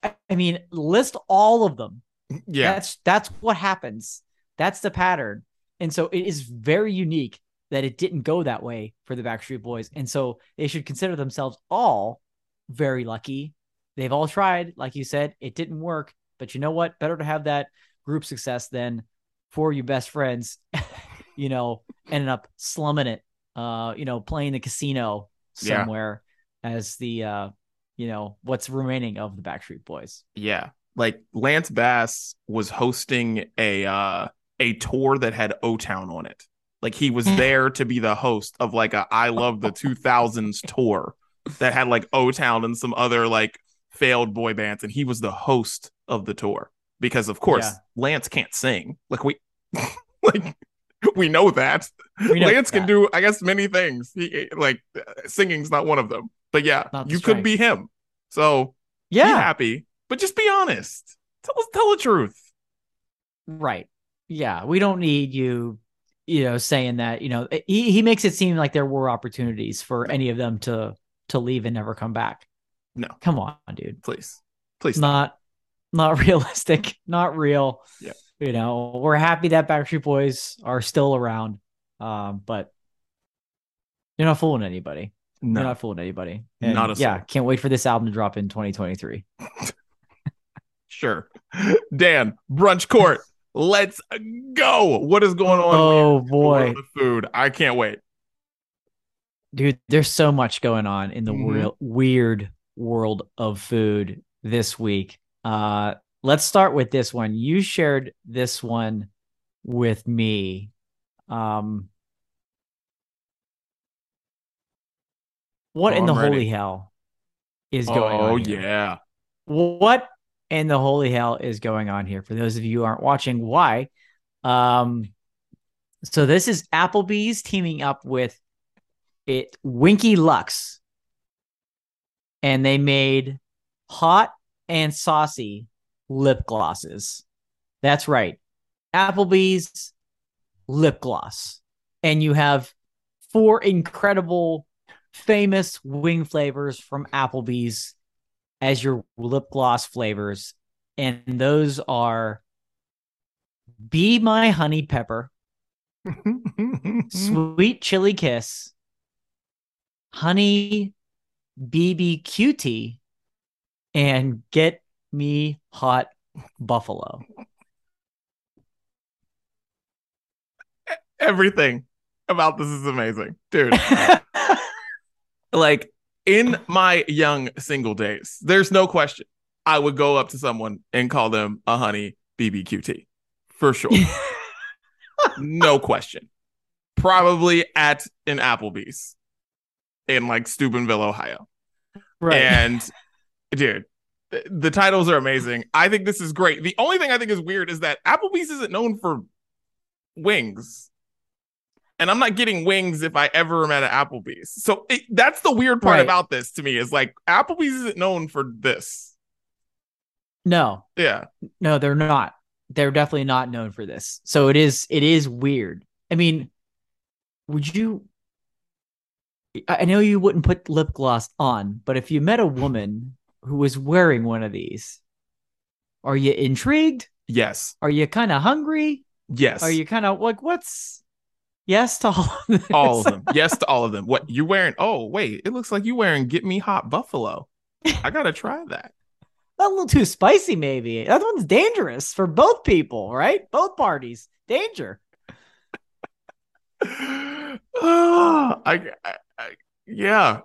I mean, list all of them. Yeah. That's that's what happens. That's the pattern. And so it is very unique that it didn't go that way for the Backstreet Boys. And so they should consider themselves all very lucky. They've all tried, like you said, it didn't work. But you know what? Better to have that group success than for your best friends, you know, ending up slumming it, uh, you know, playing the casino somewhere yeah. as the uh, you know, what's remaining of the Backstreet Boys. Yeah. Like Lance Bass was hosting a uh a tour that had O Town on it. Like he was mm. there to be the host of like a I Love the 2000s tour that had like O Town and some other like failed boy bands, and he was the host of the tour because of course yeah. Lance can't sing. Like we like we know that we know Lance that. can do I guess many things. He like singing's not one of them. But yeah, you could be him. So yeah, happy but just be honest. Tell us, tell the truth. Right. Yeah. We don't need you, you know, saying that, you know, he, he makes it seem like there were opportunities for any of them to to leave and never come back. No. Come on, dude. Please. Please. Not not realistic, not real. Yeah. You know, we're happy that Backstreet Boys are still around. Um, but you're not fooling anybody. No. You're not fooling anybody. And Not a yeah, soul. can't wait for this album to drop in 2023. Sure. Dan, brunch court. Let's go. What is going on? Oh boy. The food. I can't wait. dude there's so much going on in the Mhm. real weird world of food this week uh let's start with this one you shared this one with me um what Oh, in the ready. holy hell is going Oh on Oh yeah. what in the holy hell is going on here for those of you who aren't watching. Why? Um so this is applebee's teaming up with it winky lux. And they made hot and saucy lip glosses. That's right. Applebee's lip gloss. And you have four incredible famous wing flavors from applebee's as your lip gloss flavors, and those are Be My Honey Pepper, Sweet Chili Kiss, Honey BBQT, and Get Me Hot Buffalo. Everything about this is amazing. Dude. like in my young single days, there's no question I would go up to someone and call them a honey BBQT for sure. no question. Probably at an Applebee's in like Steubenville, Ohio. right. And dude, th- the titles are amazing. I think this is great. The only thing I think is weird is that Applebee's isn't known for wings. And I'm not getting wings if I ever am at an Applebee's. So it, that's the weird part Right. about this to me is like Applebee's isn't known for this. no, Yeah. no, they're not. They're definitely not known for this. So it is it is weird. I mean, would you I I know you wouldn't put lip gloss on, but if you met a woman who was wearing one of these, are you intrigued? Yes. Are you kind of hungry? Yes. Are you kind of like what's yes to all of this? all of them? yes to all of them. What you're wearing? Oh, wait. It looks like you're wearing Get Me Hot Buffalo. I got to try that. a little too spicy, maybe. That one's dangerous for both people, right? Both parties. Danger. Ah, I, I, I, yeah,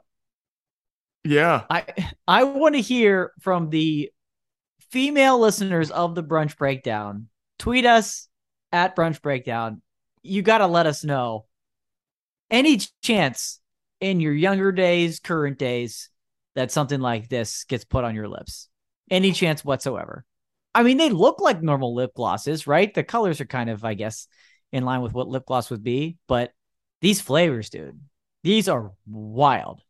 yeah. I I want to hear from the female listeners of the brunch breakdown. Tweet us at brunch breakdown. You got to let us know any chance in your younger days, current days, that something like this gets put on your lips. Any chance whatsoever. I mean, they look like normal lip glosses, right? The colors are kind of, I guess, in line with what lip gloss would be, but these flavors, dude, these are wild.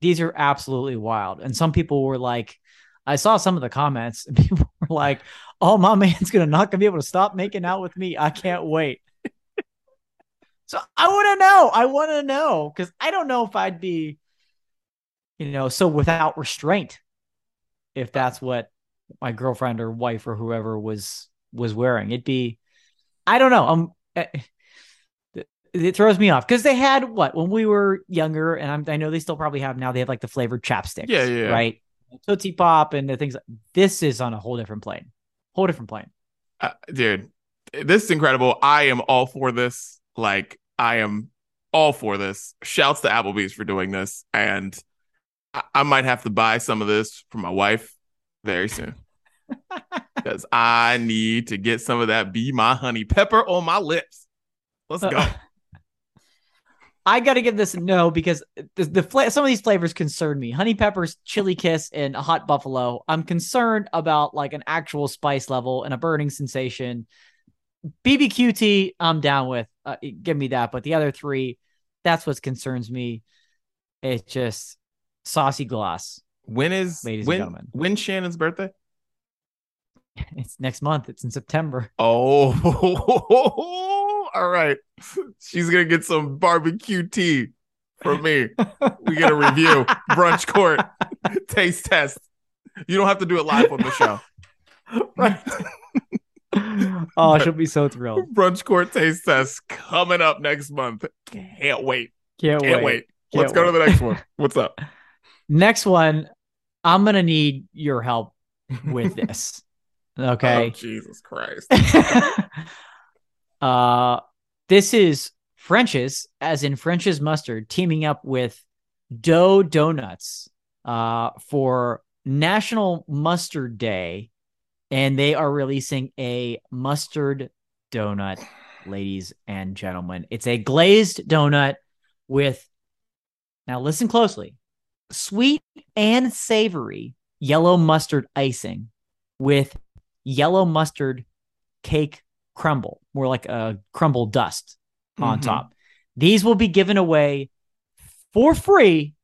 These are absolutely wild. And some people were like, I saw some of the comments, and people were like, "Oh, my man's gonna not gonna be able to stop making out with me. I can't wait." So I want to know. I want to know because I don't know if I'd be, you know, so without restraint, if that's what my girlfriend or wife or whoever was was wearing. It'd be, I don't know. Um, eh, it, it throws me off because they had what when we were younger, and I'm, I know they still probably have now. They have like the flavored chapsticks, Yeah, yeah, yeah. right. Tootsie Pop and the things. This is on a whole different plane. Whole different plane. Uh, dude, this is incredible. I am all for this. Like, I am all for this. Shouts to Applebee's for doing this. And I, I might have to buy some of this for my wife very soon. Because I need to get some of that Be My Honey Pepper on my lips. Let's go. I got to give this a no because the, the fla- some of these flavors concern me. Honey peppers, chili kiss, and a hot buffalo. I'm concerned about like an actual spice level and a burning sensation. BBQT, I'm down with. Uh, give me that. But the other three, that's what concerns me. It's just saucy gloss. When is Ladies and gentlemen. when Shannon's birthday? It's next month. It's in September. Oh, all right. She's gonna get some barbecue tea from me. We get a review. Brunch court taste test. You don't have to do it live on the show. right. oh, she'll be so thrilled. Brunch court taste test coming up next month. Can't wait. Can't, Can't wait. wait. Can't Let's go to the next one. What's up? Next one, I'm gonna need your help with this. Oh, Okay. Jesus Christ. uh this is French's, as in French's mustard, teaming up with Dough Donuts uh for National Mustard Day. And they are releasing a mustard donut, ladies and gentlemen. It's a glazed donut with now listen closely. Sweet and savory yellow mustard icing with yellow mustard cake crumble, more like a crumble dust on Mhm. top. These will be given away for free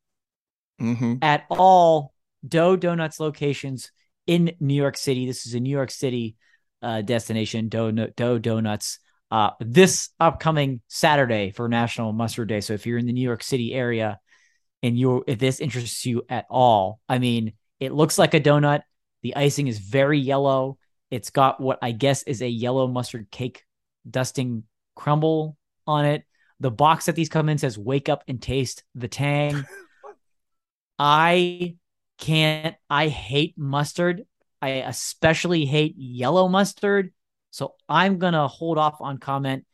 Mhm. at all Dough Donuts locations in New York City. This is a New York City uh, destination, Dough, Dough Donuts. Uh, this upcoming Saturday for National Mustard Day. So if you're in the New York City area and you if this interests you at all, I mean, it looks like a donut. The icing is very yellow. It's got what I guess is a yellow mustard cake dusting crumble on it. The box that these come in says "Wake up and taste the tang." I can't. I hate mustard. I especially hate yellow mustard. So I'm gonna hold off on comment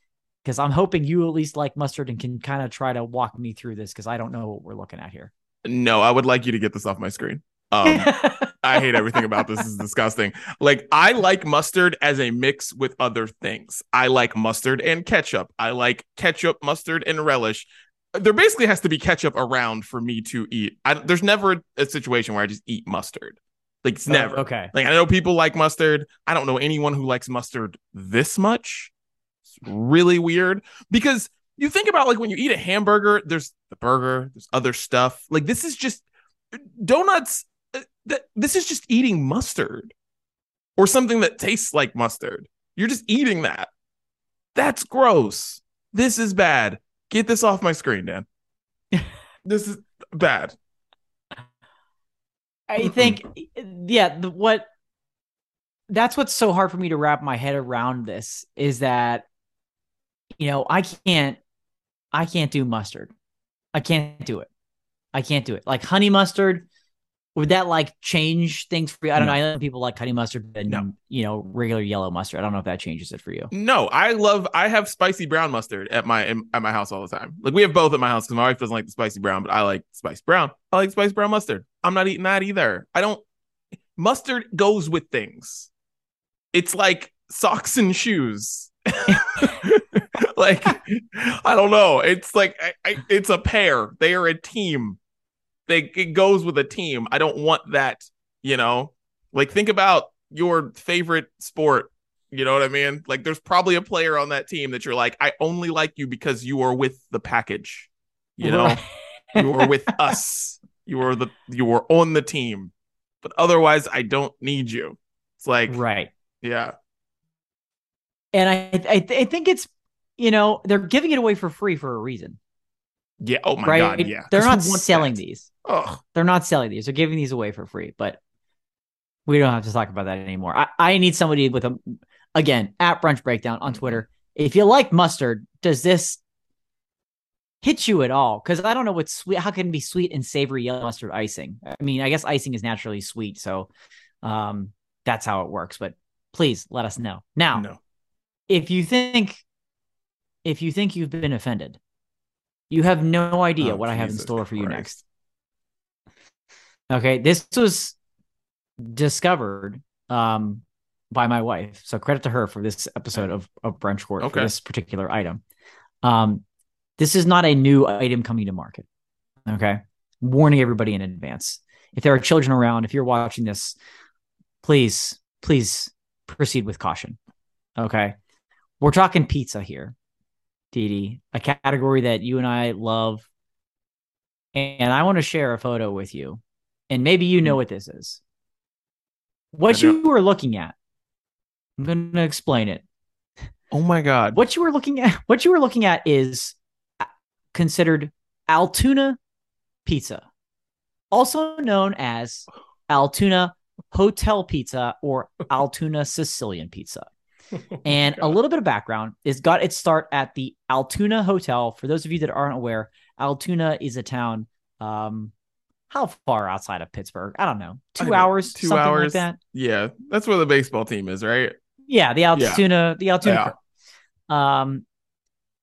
because I'm hoping you at least like mustard and can kind of try to walk me through this because I don't know what we're looking at here. No, I would like you to get this off my screen. Um, I hate everything about this. This is disgusting. Like I like mustard as a mix with other things. I like mustard and ketchup. I like ketchup, mustard, and relish. There basically has to be ketchup around for me to eat. I, there's never a situation where I just eat mustard. Like it's never. Oh, okay. Like I know people like mustard. I don't know anyone who likes mustard this much. It's really weird because you think about like when you eat a hamburger, there's the burger, there's other stuff. Like this is just donuts. uh, That this is just eating mustard or something that tastes like mustard. You're just eating that. That's gross. This is bad. Get this off my screen, Dan. this is bad. I think, yeah, the, what that's what's so hard for me to wrap my head around this is that, you know, I can't, I can't do mustard. I can't do it. I can't do it. Like honey mustard, would that like change things for you? I don't No. know. I know people like honey mustard and No. you know regular yellow mustard. I don't know if that changes it for you. No, I love. I have spicy brown mustard at my in, at my house all the time. Like we have both at my house because my wife doesn't like the spicy brown, but I like spicy brown. I like spicy brown mustard. I'm not eating that either. I don't. Mustard goes with things. It's like socks and shoes. like I don't know. It's like I, I, it's a pair. They are a team. They it goes with a team. I don't want that. You know, like think about your favorite sport you know what I mean? Like there's probably a player on that team that you're like, I only like you because you are with the package. You know, you are with us. You are the you are on the team. But otherwise I don't need you. It's like, right. yeah. And I, I, I think it's, you know, they're giving it away for free for a reason, Yeah. Oh my right? god, yeah. They're not selling that? these. Oh, They're not selling these. They're giving these away for free, but we don't have to talk about that anymore. I, I need somebody with a, again, at Brunch Breakdown on Twitter. If you like mustard, does this hit you at all? Because I don't know what's sweet. How can it be sweet and savory yellow mustard icing? I mean, I guess icing is naturally sweet, so um, that's how it works. But please let us know now. no. If you think, if you think you've been offended, you have no idea Oh, what I have in Jesus store for you next. Okay, this was discovered um by my wife. So credit to her for this episode of, of Brunch Court Okay. for this particular item. Um this is not a new item coming to market. Okay. Warning everybody in advance. If there are children around, if you're watching this, please, please proceed with caution. Okay. We're talking pizza here, A category that you and I love. And I want to share a photo with you. And maybe you know mm-hmm. what this is. What you were looking at I'm going to explain it. Oh my god. What you were looking at, what you were looking at is uh, considered Altoona pizza, also known as Altoona Hotel Pizza or Altoona Sicilian Pizza. and a little bit of background is got its start at the Altoona Hotel. For those of you that aren't aware, Altoona is a town. Um, how far outside of Pittsburgh? I don't know. Two know, hours, two something hours. like that. Yeah, that's where the baseball team is, right? Yeah, the Altoona, the Altoona. Um,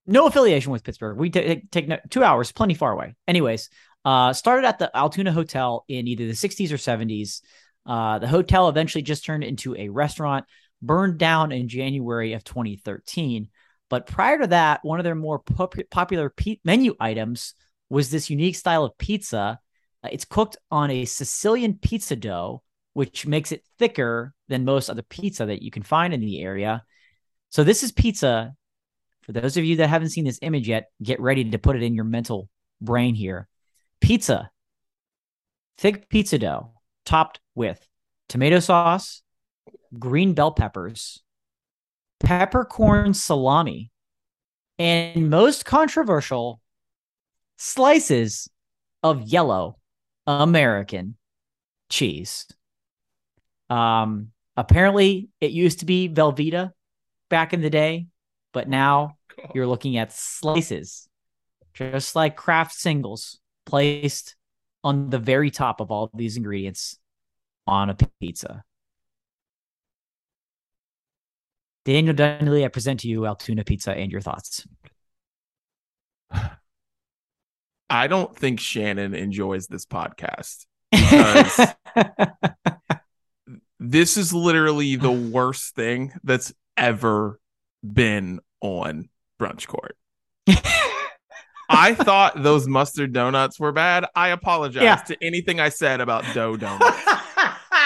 no affiliation with Pittsburgh. We t- take no, two hours, plenty far away. Anyways, uh, started at the Altoona Hotel in either the 60s or 70s. Uh, the hotel eventually just turned into a restaurant, burned down in January of 2013. But prior to that, one of their more pop- popular pe- menu items was this unique style of pizza. Uh, it's cooked on a Sicilian pizza dough, which makes it thicker than most other pizza that you can find in the area. So this is pizza. For those of you that haven't seen this image yet, get ready to put it in your mental brain here. Pizza, thick pizza dough, topped with tomato sauce, green bell peppers, peppercorn salami, and most controversial, slices of yellow American cheese. Um, apparently, it used to be Velveeta back in the day, but now you're looking at slices, just like Kraft singles placed on the very top of all of these ingredients on a pizza. Daniel Dunley, I present to you Altoona Pizza and your thoughts. I don't think Shannon enjoys this podcast. This is literally the worst thing that's ever been on brunch court. I thought those mustard donuts were bad. I apologize Yeah. to anything I said about dough donuts.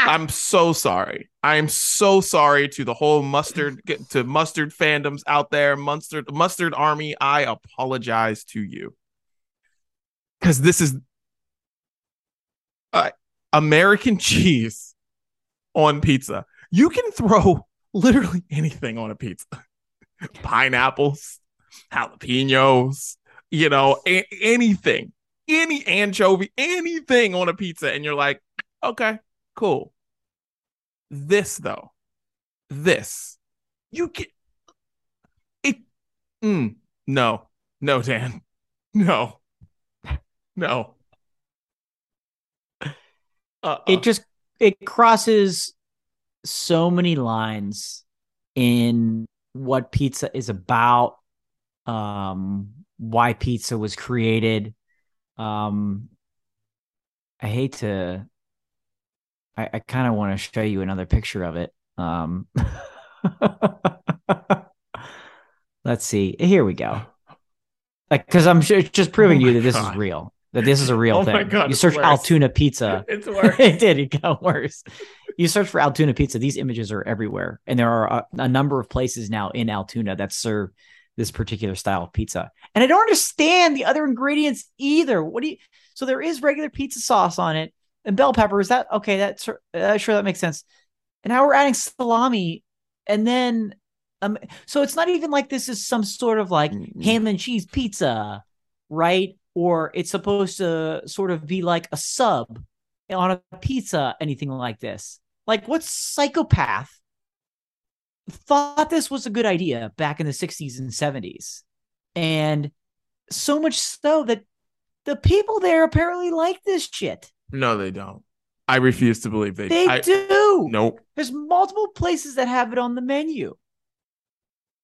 I'm so sorry. I'm so sorry to the whole mustard to mustard fandoms out there, mustard mustard army. I apologize to you because this is uh, American cheese on pizza. You can throw literally anything on a pizza. Pineapples, jalapenos, you know, a- anything, any anchovy, anything on a pizza, and you're like, okay, cool. This though, this. You get it. Mm, no, no, Dan, no, no. Uh, it just it crosses so many lines in what pizza is about um why pizza was created. Um i hate to i, I kind of want to show you another picture of it um let's see here we go like because i'm sure it's just proving Oh to you that this God. is real that this is a real Oh thing my God, you search worse. altoona pizza it's worse. it did. It got worse. You search for Altoona pizza. These images are everywhere, and there are a, a number of places now in Altoona that serve this particular style of pizza. And I don't understand the other ingredients either. What do you? So there is regular pizza sauce on it and bell peppers. That okay? That's uh, sure that makes sense. And now we're adding salami, and then um, so it's not even like this is some sort of like Mm-mm. ham and cheese pizza, right? Or it's supposed to sort of be like a sub on a pizza, anything like this. Like, what psychopath thought this was a good idea back in the 60s and 70s? And so much so that the people there apparently like this shit. No, they don't. I refuse to believe they. They I, do. Nope. There's multiple places that have it on the menu.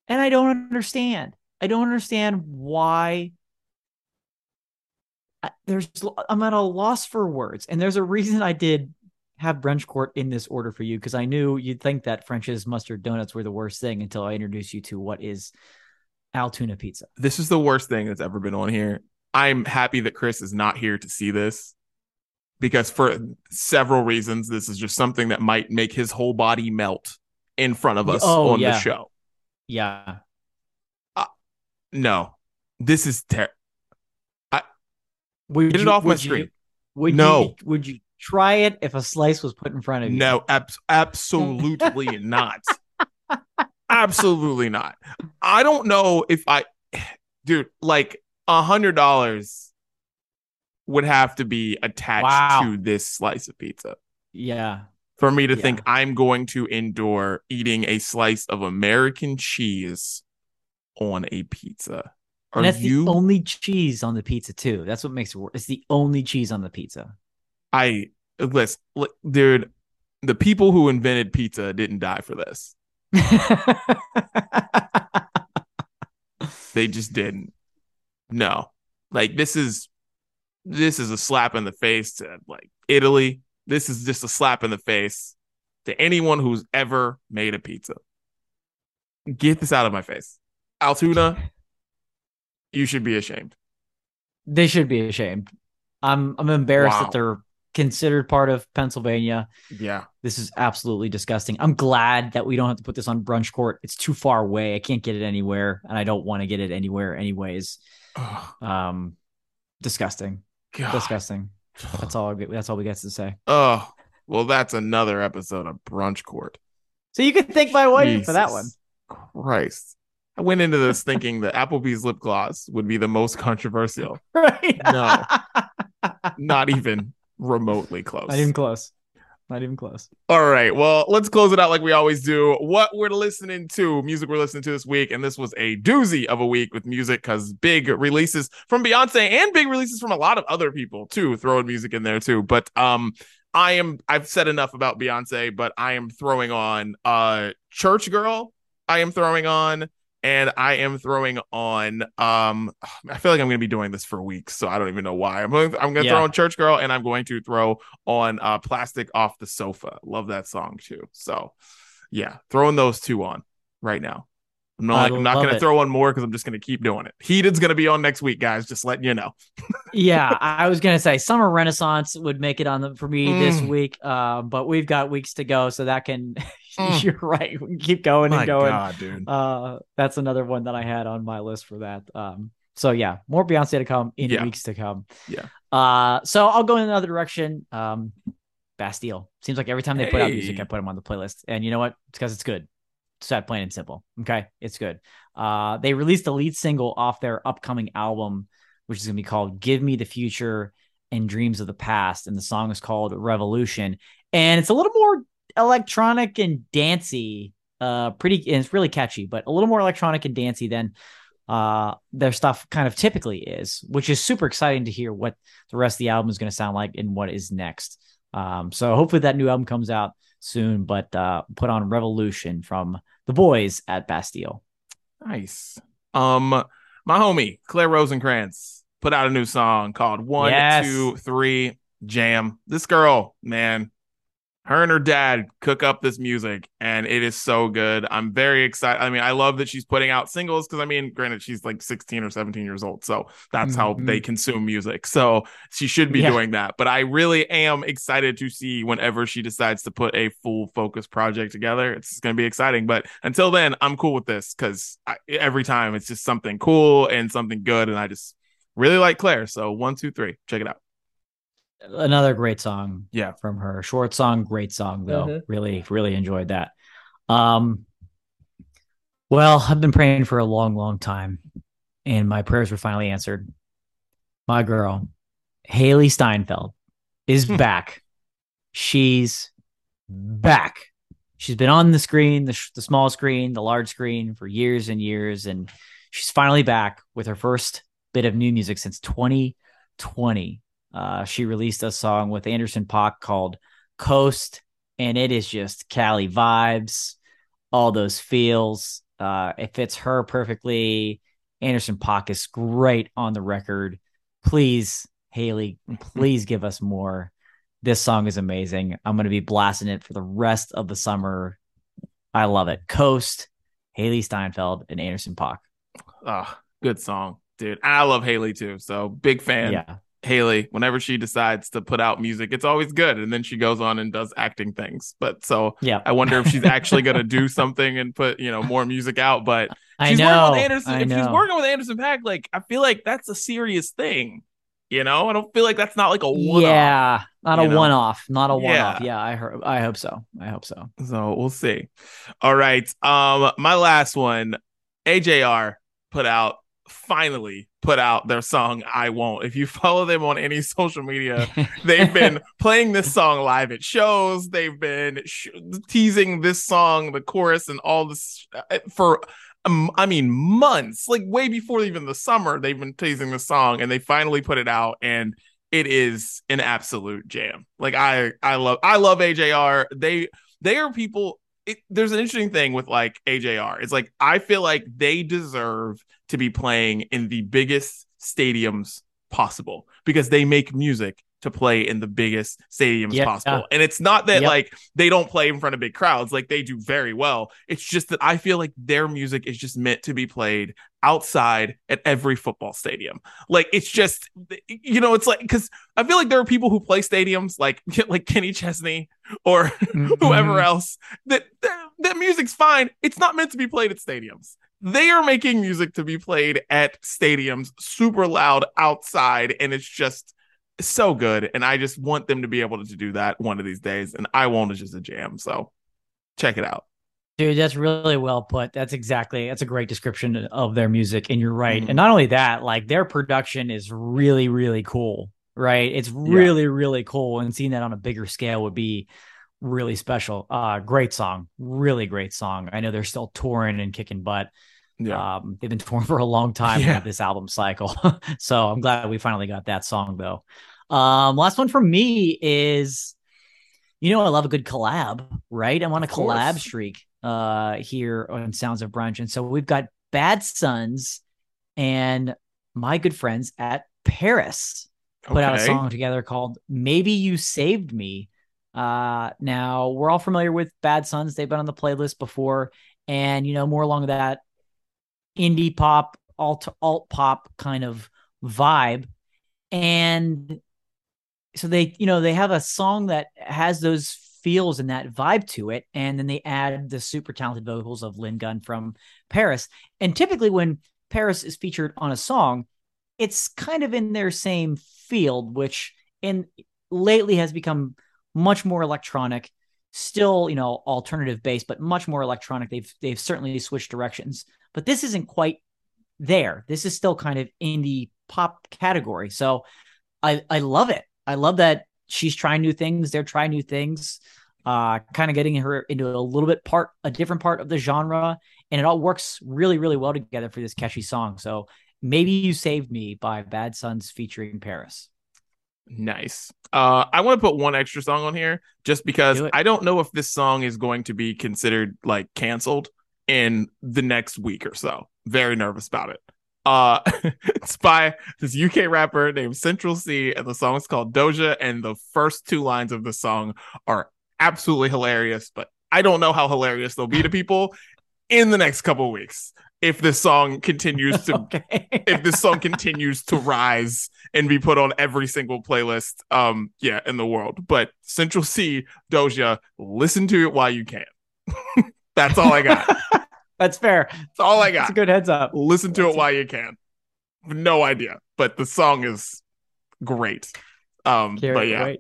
And I don't understand. I don't understand why I- there's I'm at a loss for words. And there's a reason I did have brunch court in this order for you because I knew you'd think that French's mustard donuts were the worst thing until I introduced you to what is Altoona pizza. This is the worst thing that's ever been on here. I'm happy that Chris is not here to see this because for several reasons, this is just something that might make his whole body melt in front of us Oh, on yeah. the show. Yeah. Uh, no, this is terrible. Would Get it you- off my would you- screen. would No. you would you try it if a slice was put in front of you? No, abs- absolutely not. Absolutely not. I don't know if I, dude, like a hundred dollars would have to be attached Wow. to this slice of pizza Yeah. for me to Yeah. think I'm going to endure eating a slice of American cheese on a pizza. Are And that's you? the only cheese on the pizza too. That's what makes it work. It's the only cheese on the pizza. I listen, dude. The people who invented pizza didn't die for this. They just didn't. No, like this is this is a slap in the face to like Italy. This is just a slap in the face to anyone who's ever made a pizza. Get this out of my face, Altoona. You should be ashamed. they should be ashamed. I'm I'm embarrassed Wow. that they're considered part of Pennsylvania. Yeah. This is absolutely disgusting. I'm glad that we don't have to put this on brunch court. It's too far away. I can't get it anywhere, and I don't want to get it anywhere anyways. Um, disgusting, God. disgusting. That's all. I get- That's all we get to say. Oh, well, that's another episode of Brunch Court. So you could thank my wife for that one. Christ. I went into this thinking that Applebee's lip gloss would be the most controversial. Right? No. Not even remotely close. Not even close. Not even close. All right. Well, let's close it out like we always do. What we're listening to, music we're listening to this week, and this was a doozy of a week with music because big releases from Beyonce and big releases from a lot of other people too, throwing music in there too. But um, I am I've said enough about Beyonce, but I am throwing on uh Church Girl. I am throwing on. And I am throwing on. Um, I feel like I'm going to be doing this for weeks, so I don't even know why. I'm going. I'm going to Yeah. throw on Church Girl, and I'm going to throw on uh plastic off the sofa love that song too so yeah throwing those two on right now i'm not, like, I'm not gonna it. throw one more because i'm just gonna keep doing it heated's gonna be on next week guys just letting you know yeah, I was gonna say summer renaissance would make it on the for me this Mm. week. Uh, but we've got weeks to go, so that can. Mm. you're right. We can keep going my and going. god dude Uh, that's another one that I had on my list for that. Um, so yeah, more Beyonce to come in Yeah. weeks to come. Yeah. Uh, so I'll go in another direction. Um, Bastille seems like every time they put out music, I put them on the playlist, and you know what? It's because it's good. That plain and simple. Okay, it's good. Uh, they released the lead single off their upcoming album, which is gonna be called "Give Me the Future and Dreams of the Past," and the song is called "Revolution," and it's a little more electronic and dancey. Uh, pretty, and it's really catchy, but a little more electronic and dancey than uh their stuff kind of typically is, which is super exciting to hear what the rest of the album is going to sound like and what is next. Um, so hopefully that new album comes out soon, but uh, put on Revolution from the boys at Bastille. nice um my homie claire Rosinkranz put out a new song called one Yes. two three jam this girl man her and her dad cook up this music and it is so good. I'm very excited i mean i love that she's putting out singles because i mean granted she's like 16 or 17 years old so that's how Mhm. they consume music. So she should be Yeah. doing that but i really am excited to see whenever she decides to put a full focus project together it's going to be exciting. But until then i'm cool with this because every time it's just something cool and something good and i just really like claire. So one two three check it out Another great song, Yeah. from her. Short song, great song though. Mhm. Really, really enjoyed that. Um, well, I've been praying for a long, long time, and my prayers were finally answered. My girl, Hailee Steinfeld, is Hmm. back. She's back. She's been on the screen, the, sh- the small screen, the large screen for years and years, and she's finally back with her first bit of new music since 2020. Uh, she released a song with Anderson .Paak called Coast, and it is just Cali vibes, all those feels. Uh, it fits her perfectly. Anderson .Paak is great on the record. Please, Hailee, please give us more. This song is amazing. I'm going to be blasting it for the rest of the summer. I love it. Coast, Hailee Steinfeld, and Anderson .Paak. Oh, good song, dude. I love Hailee too. So big fan. yeah. Hailee, whenever she decides to put out music, it's always good. And then she goes on and does acting things. But so Yeah. I wonder if she's actually going to do something and put, you know, more music out. But I she's know. working with Anderson. If she's working with Anderson .Paak, like, I feel like that's a serious thing. You know, I don't feel like that's not like a one Yeah. not a one off, not a one off. Yeah. yeah, I heard. I hope so. I hope so. So we'll see. All right. Um, my last one, AJR put out finally put out their song I Won't. If you follow them on any social media, they've been playing this song live at shows. They've been sh- teasing this song, the chorus, and all this uh, for. Um, I mean, months, like way before even the summer, they've been teasing the song, and they finally put it out, and it is an absolute jam. Like I, I love, I love AJR. They, they are people it, there's an interesting thing with like AJR. It's like I feel like they deserve to be playing in the biggest stadiums possible because they make music to play in the biggest stadiums yeah, possible. And it's not that yep. like they don't play in front of big crowds, like they do very well. It's just that I feel like their music is just meant to be played outside at every football stadium. Like it's just you know, it's like cuz I feel like there are people who play stadiums like like Kenny Chesney or mm-hmm. whoever else that, that that music's fine. It's not meant to be played at stadiums. They are making music to be played at stadiums super loud outside and it's just so good. And I just want them to be able to do that one of these days. And I won't is just a jam. So check it out. Dude, that's really well put. That's exactly that's a great description of their music. And you're right. Mm-hmm. And not only that, like their production is really, really cool. Right. It's really, yeah. really cool. And seeing that on a bigger scale would be really special. Uh great song. Really great song. I know they're still touring and kicking butt. Yeah. Um, they've been touring for a long time yeah. this album cycle. so I'm glad we finally got that song though. Um, last one for me is, you know, I love a good collab, right? I'm on a collab streak uh here on Sounds of Brunch, and so we've got Bad Suns and my good friends at PVRIS put okay. out a song together called "Maybe You Saved Me." Uh, now we're all familiar with Bad Suns; they've been on the playlist before, and you know more along that indie pop, alt alt pop kind of vibe. And so they you know they have a song that has those feels and that vibe to it and then they add the super talented vocals of lynn gunn from PVRIS. And typically when PVRIS is featured on a song it's kind of in their same field which in lately has become much more electronic still you know alternative based but much more electronic. They've they've certainly switched directions but this isn't quite there. This is still kind of in the pop category. So i i love it I love that she's trying new things. They're trying new things. Uh, kind of getting her into a little bit part, a different part of the genre, and it all works really, really well together for this catchy song. So maybe you saved me by Bad Suns featuring PVRIS. Nice. Uh, I want to put one extra song on here just because Do I don't know if this song is going to be considered like canceled in the next week or so. Very nervous about it. Uh, it's by this UK rapper named Central Cee, and the song is called Doja. And the first two lines of the song are absolutely hilarious, but I don't know how hilarious they'll be to people in the next couple weeks if this song continues to okay. if this song continues to rise and be put on every single playlist um yeah in the world but central cee doja listen to it while you can that's all i got That's fair. That's all I got. It's a good heads up. Listen to That's it while you can. No idea, but the song is great. Um, Can't but yeah, wait.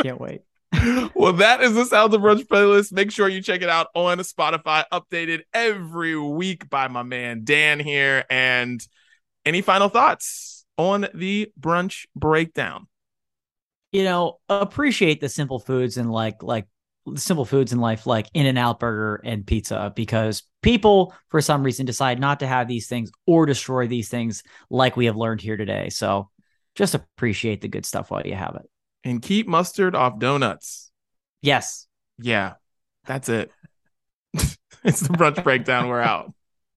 can't wait. well, that is the Sounds of Brunch playlist. Make sure you check it out on Spotify, updated every week by my man Dan here. And any final thoughts on the brunch breakdown? You know, appreciate the simple foods and like like simple foods in life like in and out burger and pizza because people for some reason decide not to have these things or destroy these things like we have learned here today. So just appreciate the good stuff while you have it. And keep mustard off donuts. Yes. Yeah that's it. It's the brunch breakdown. We're out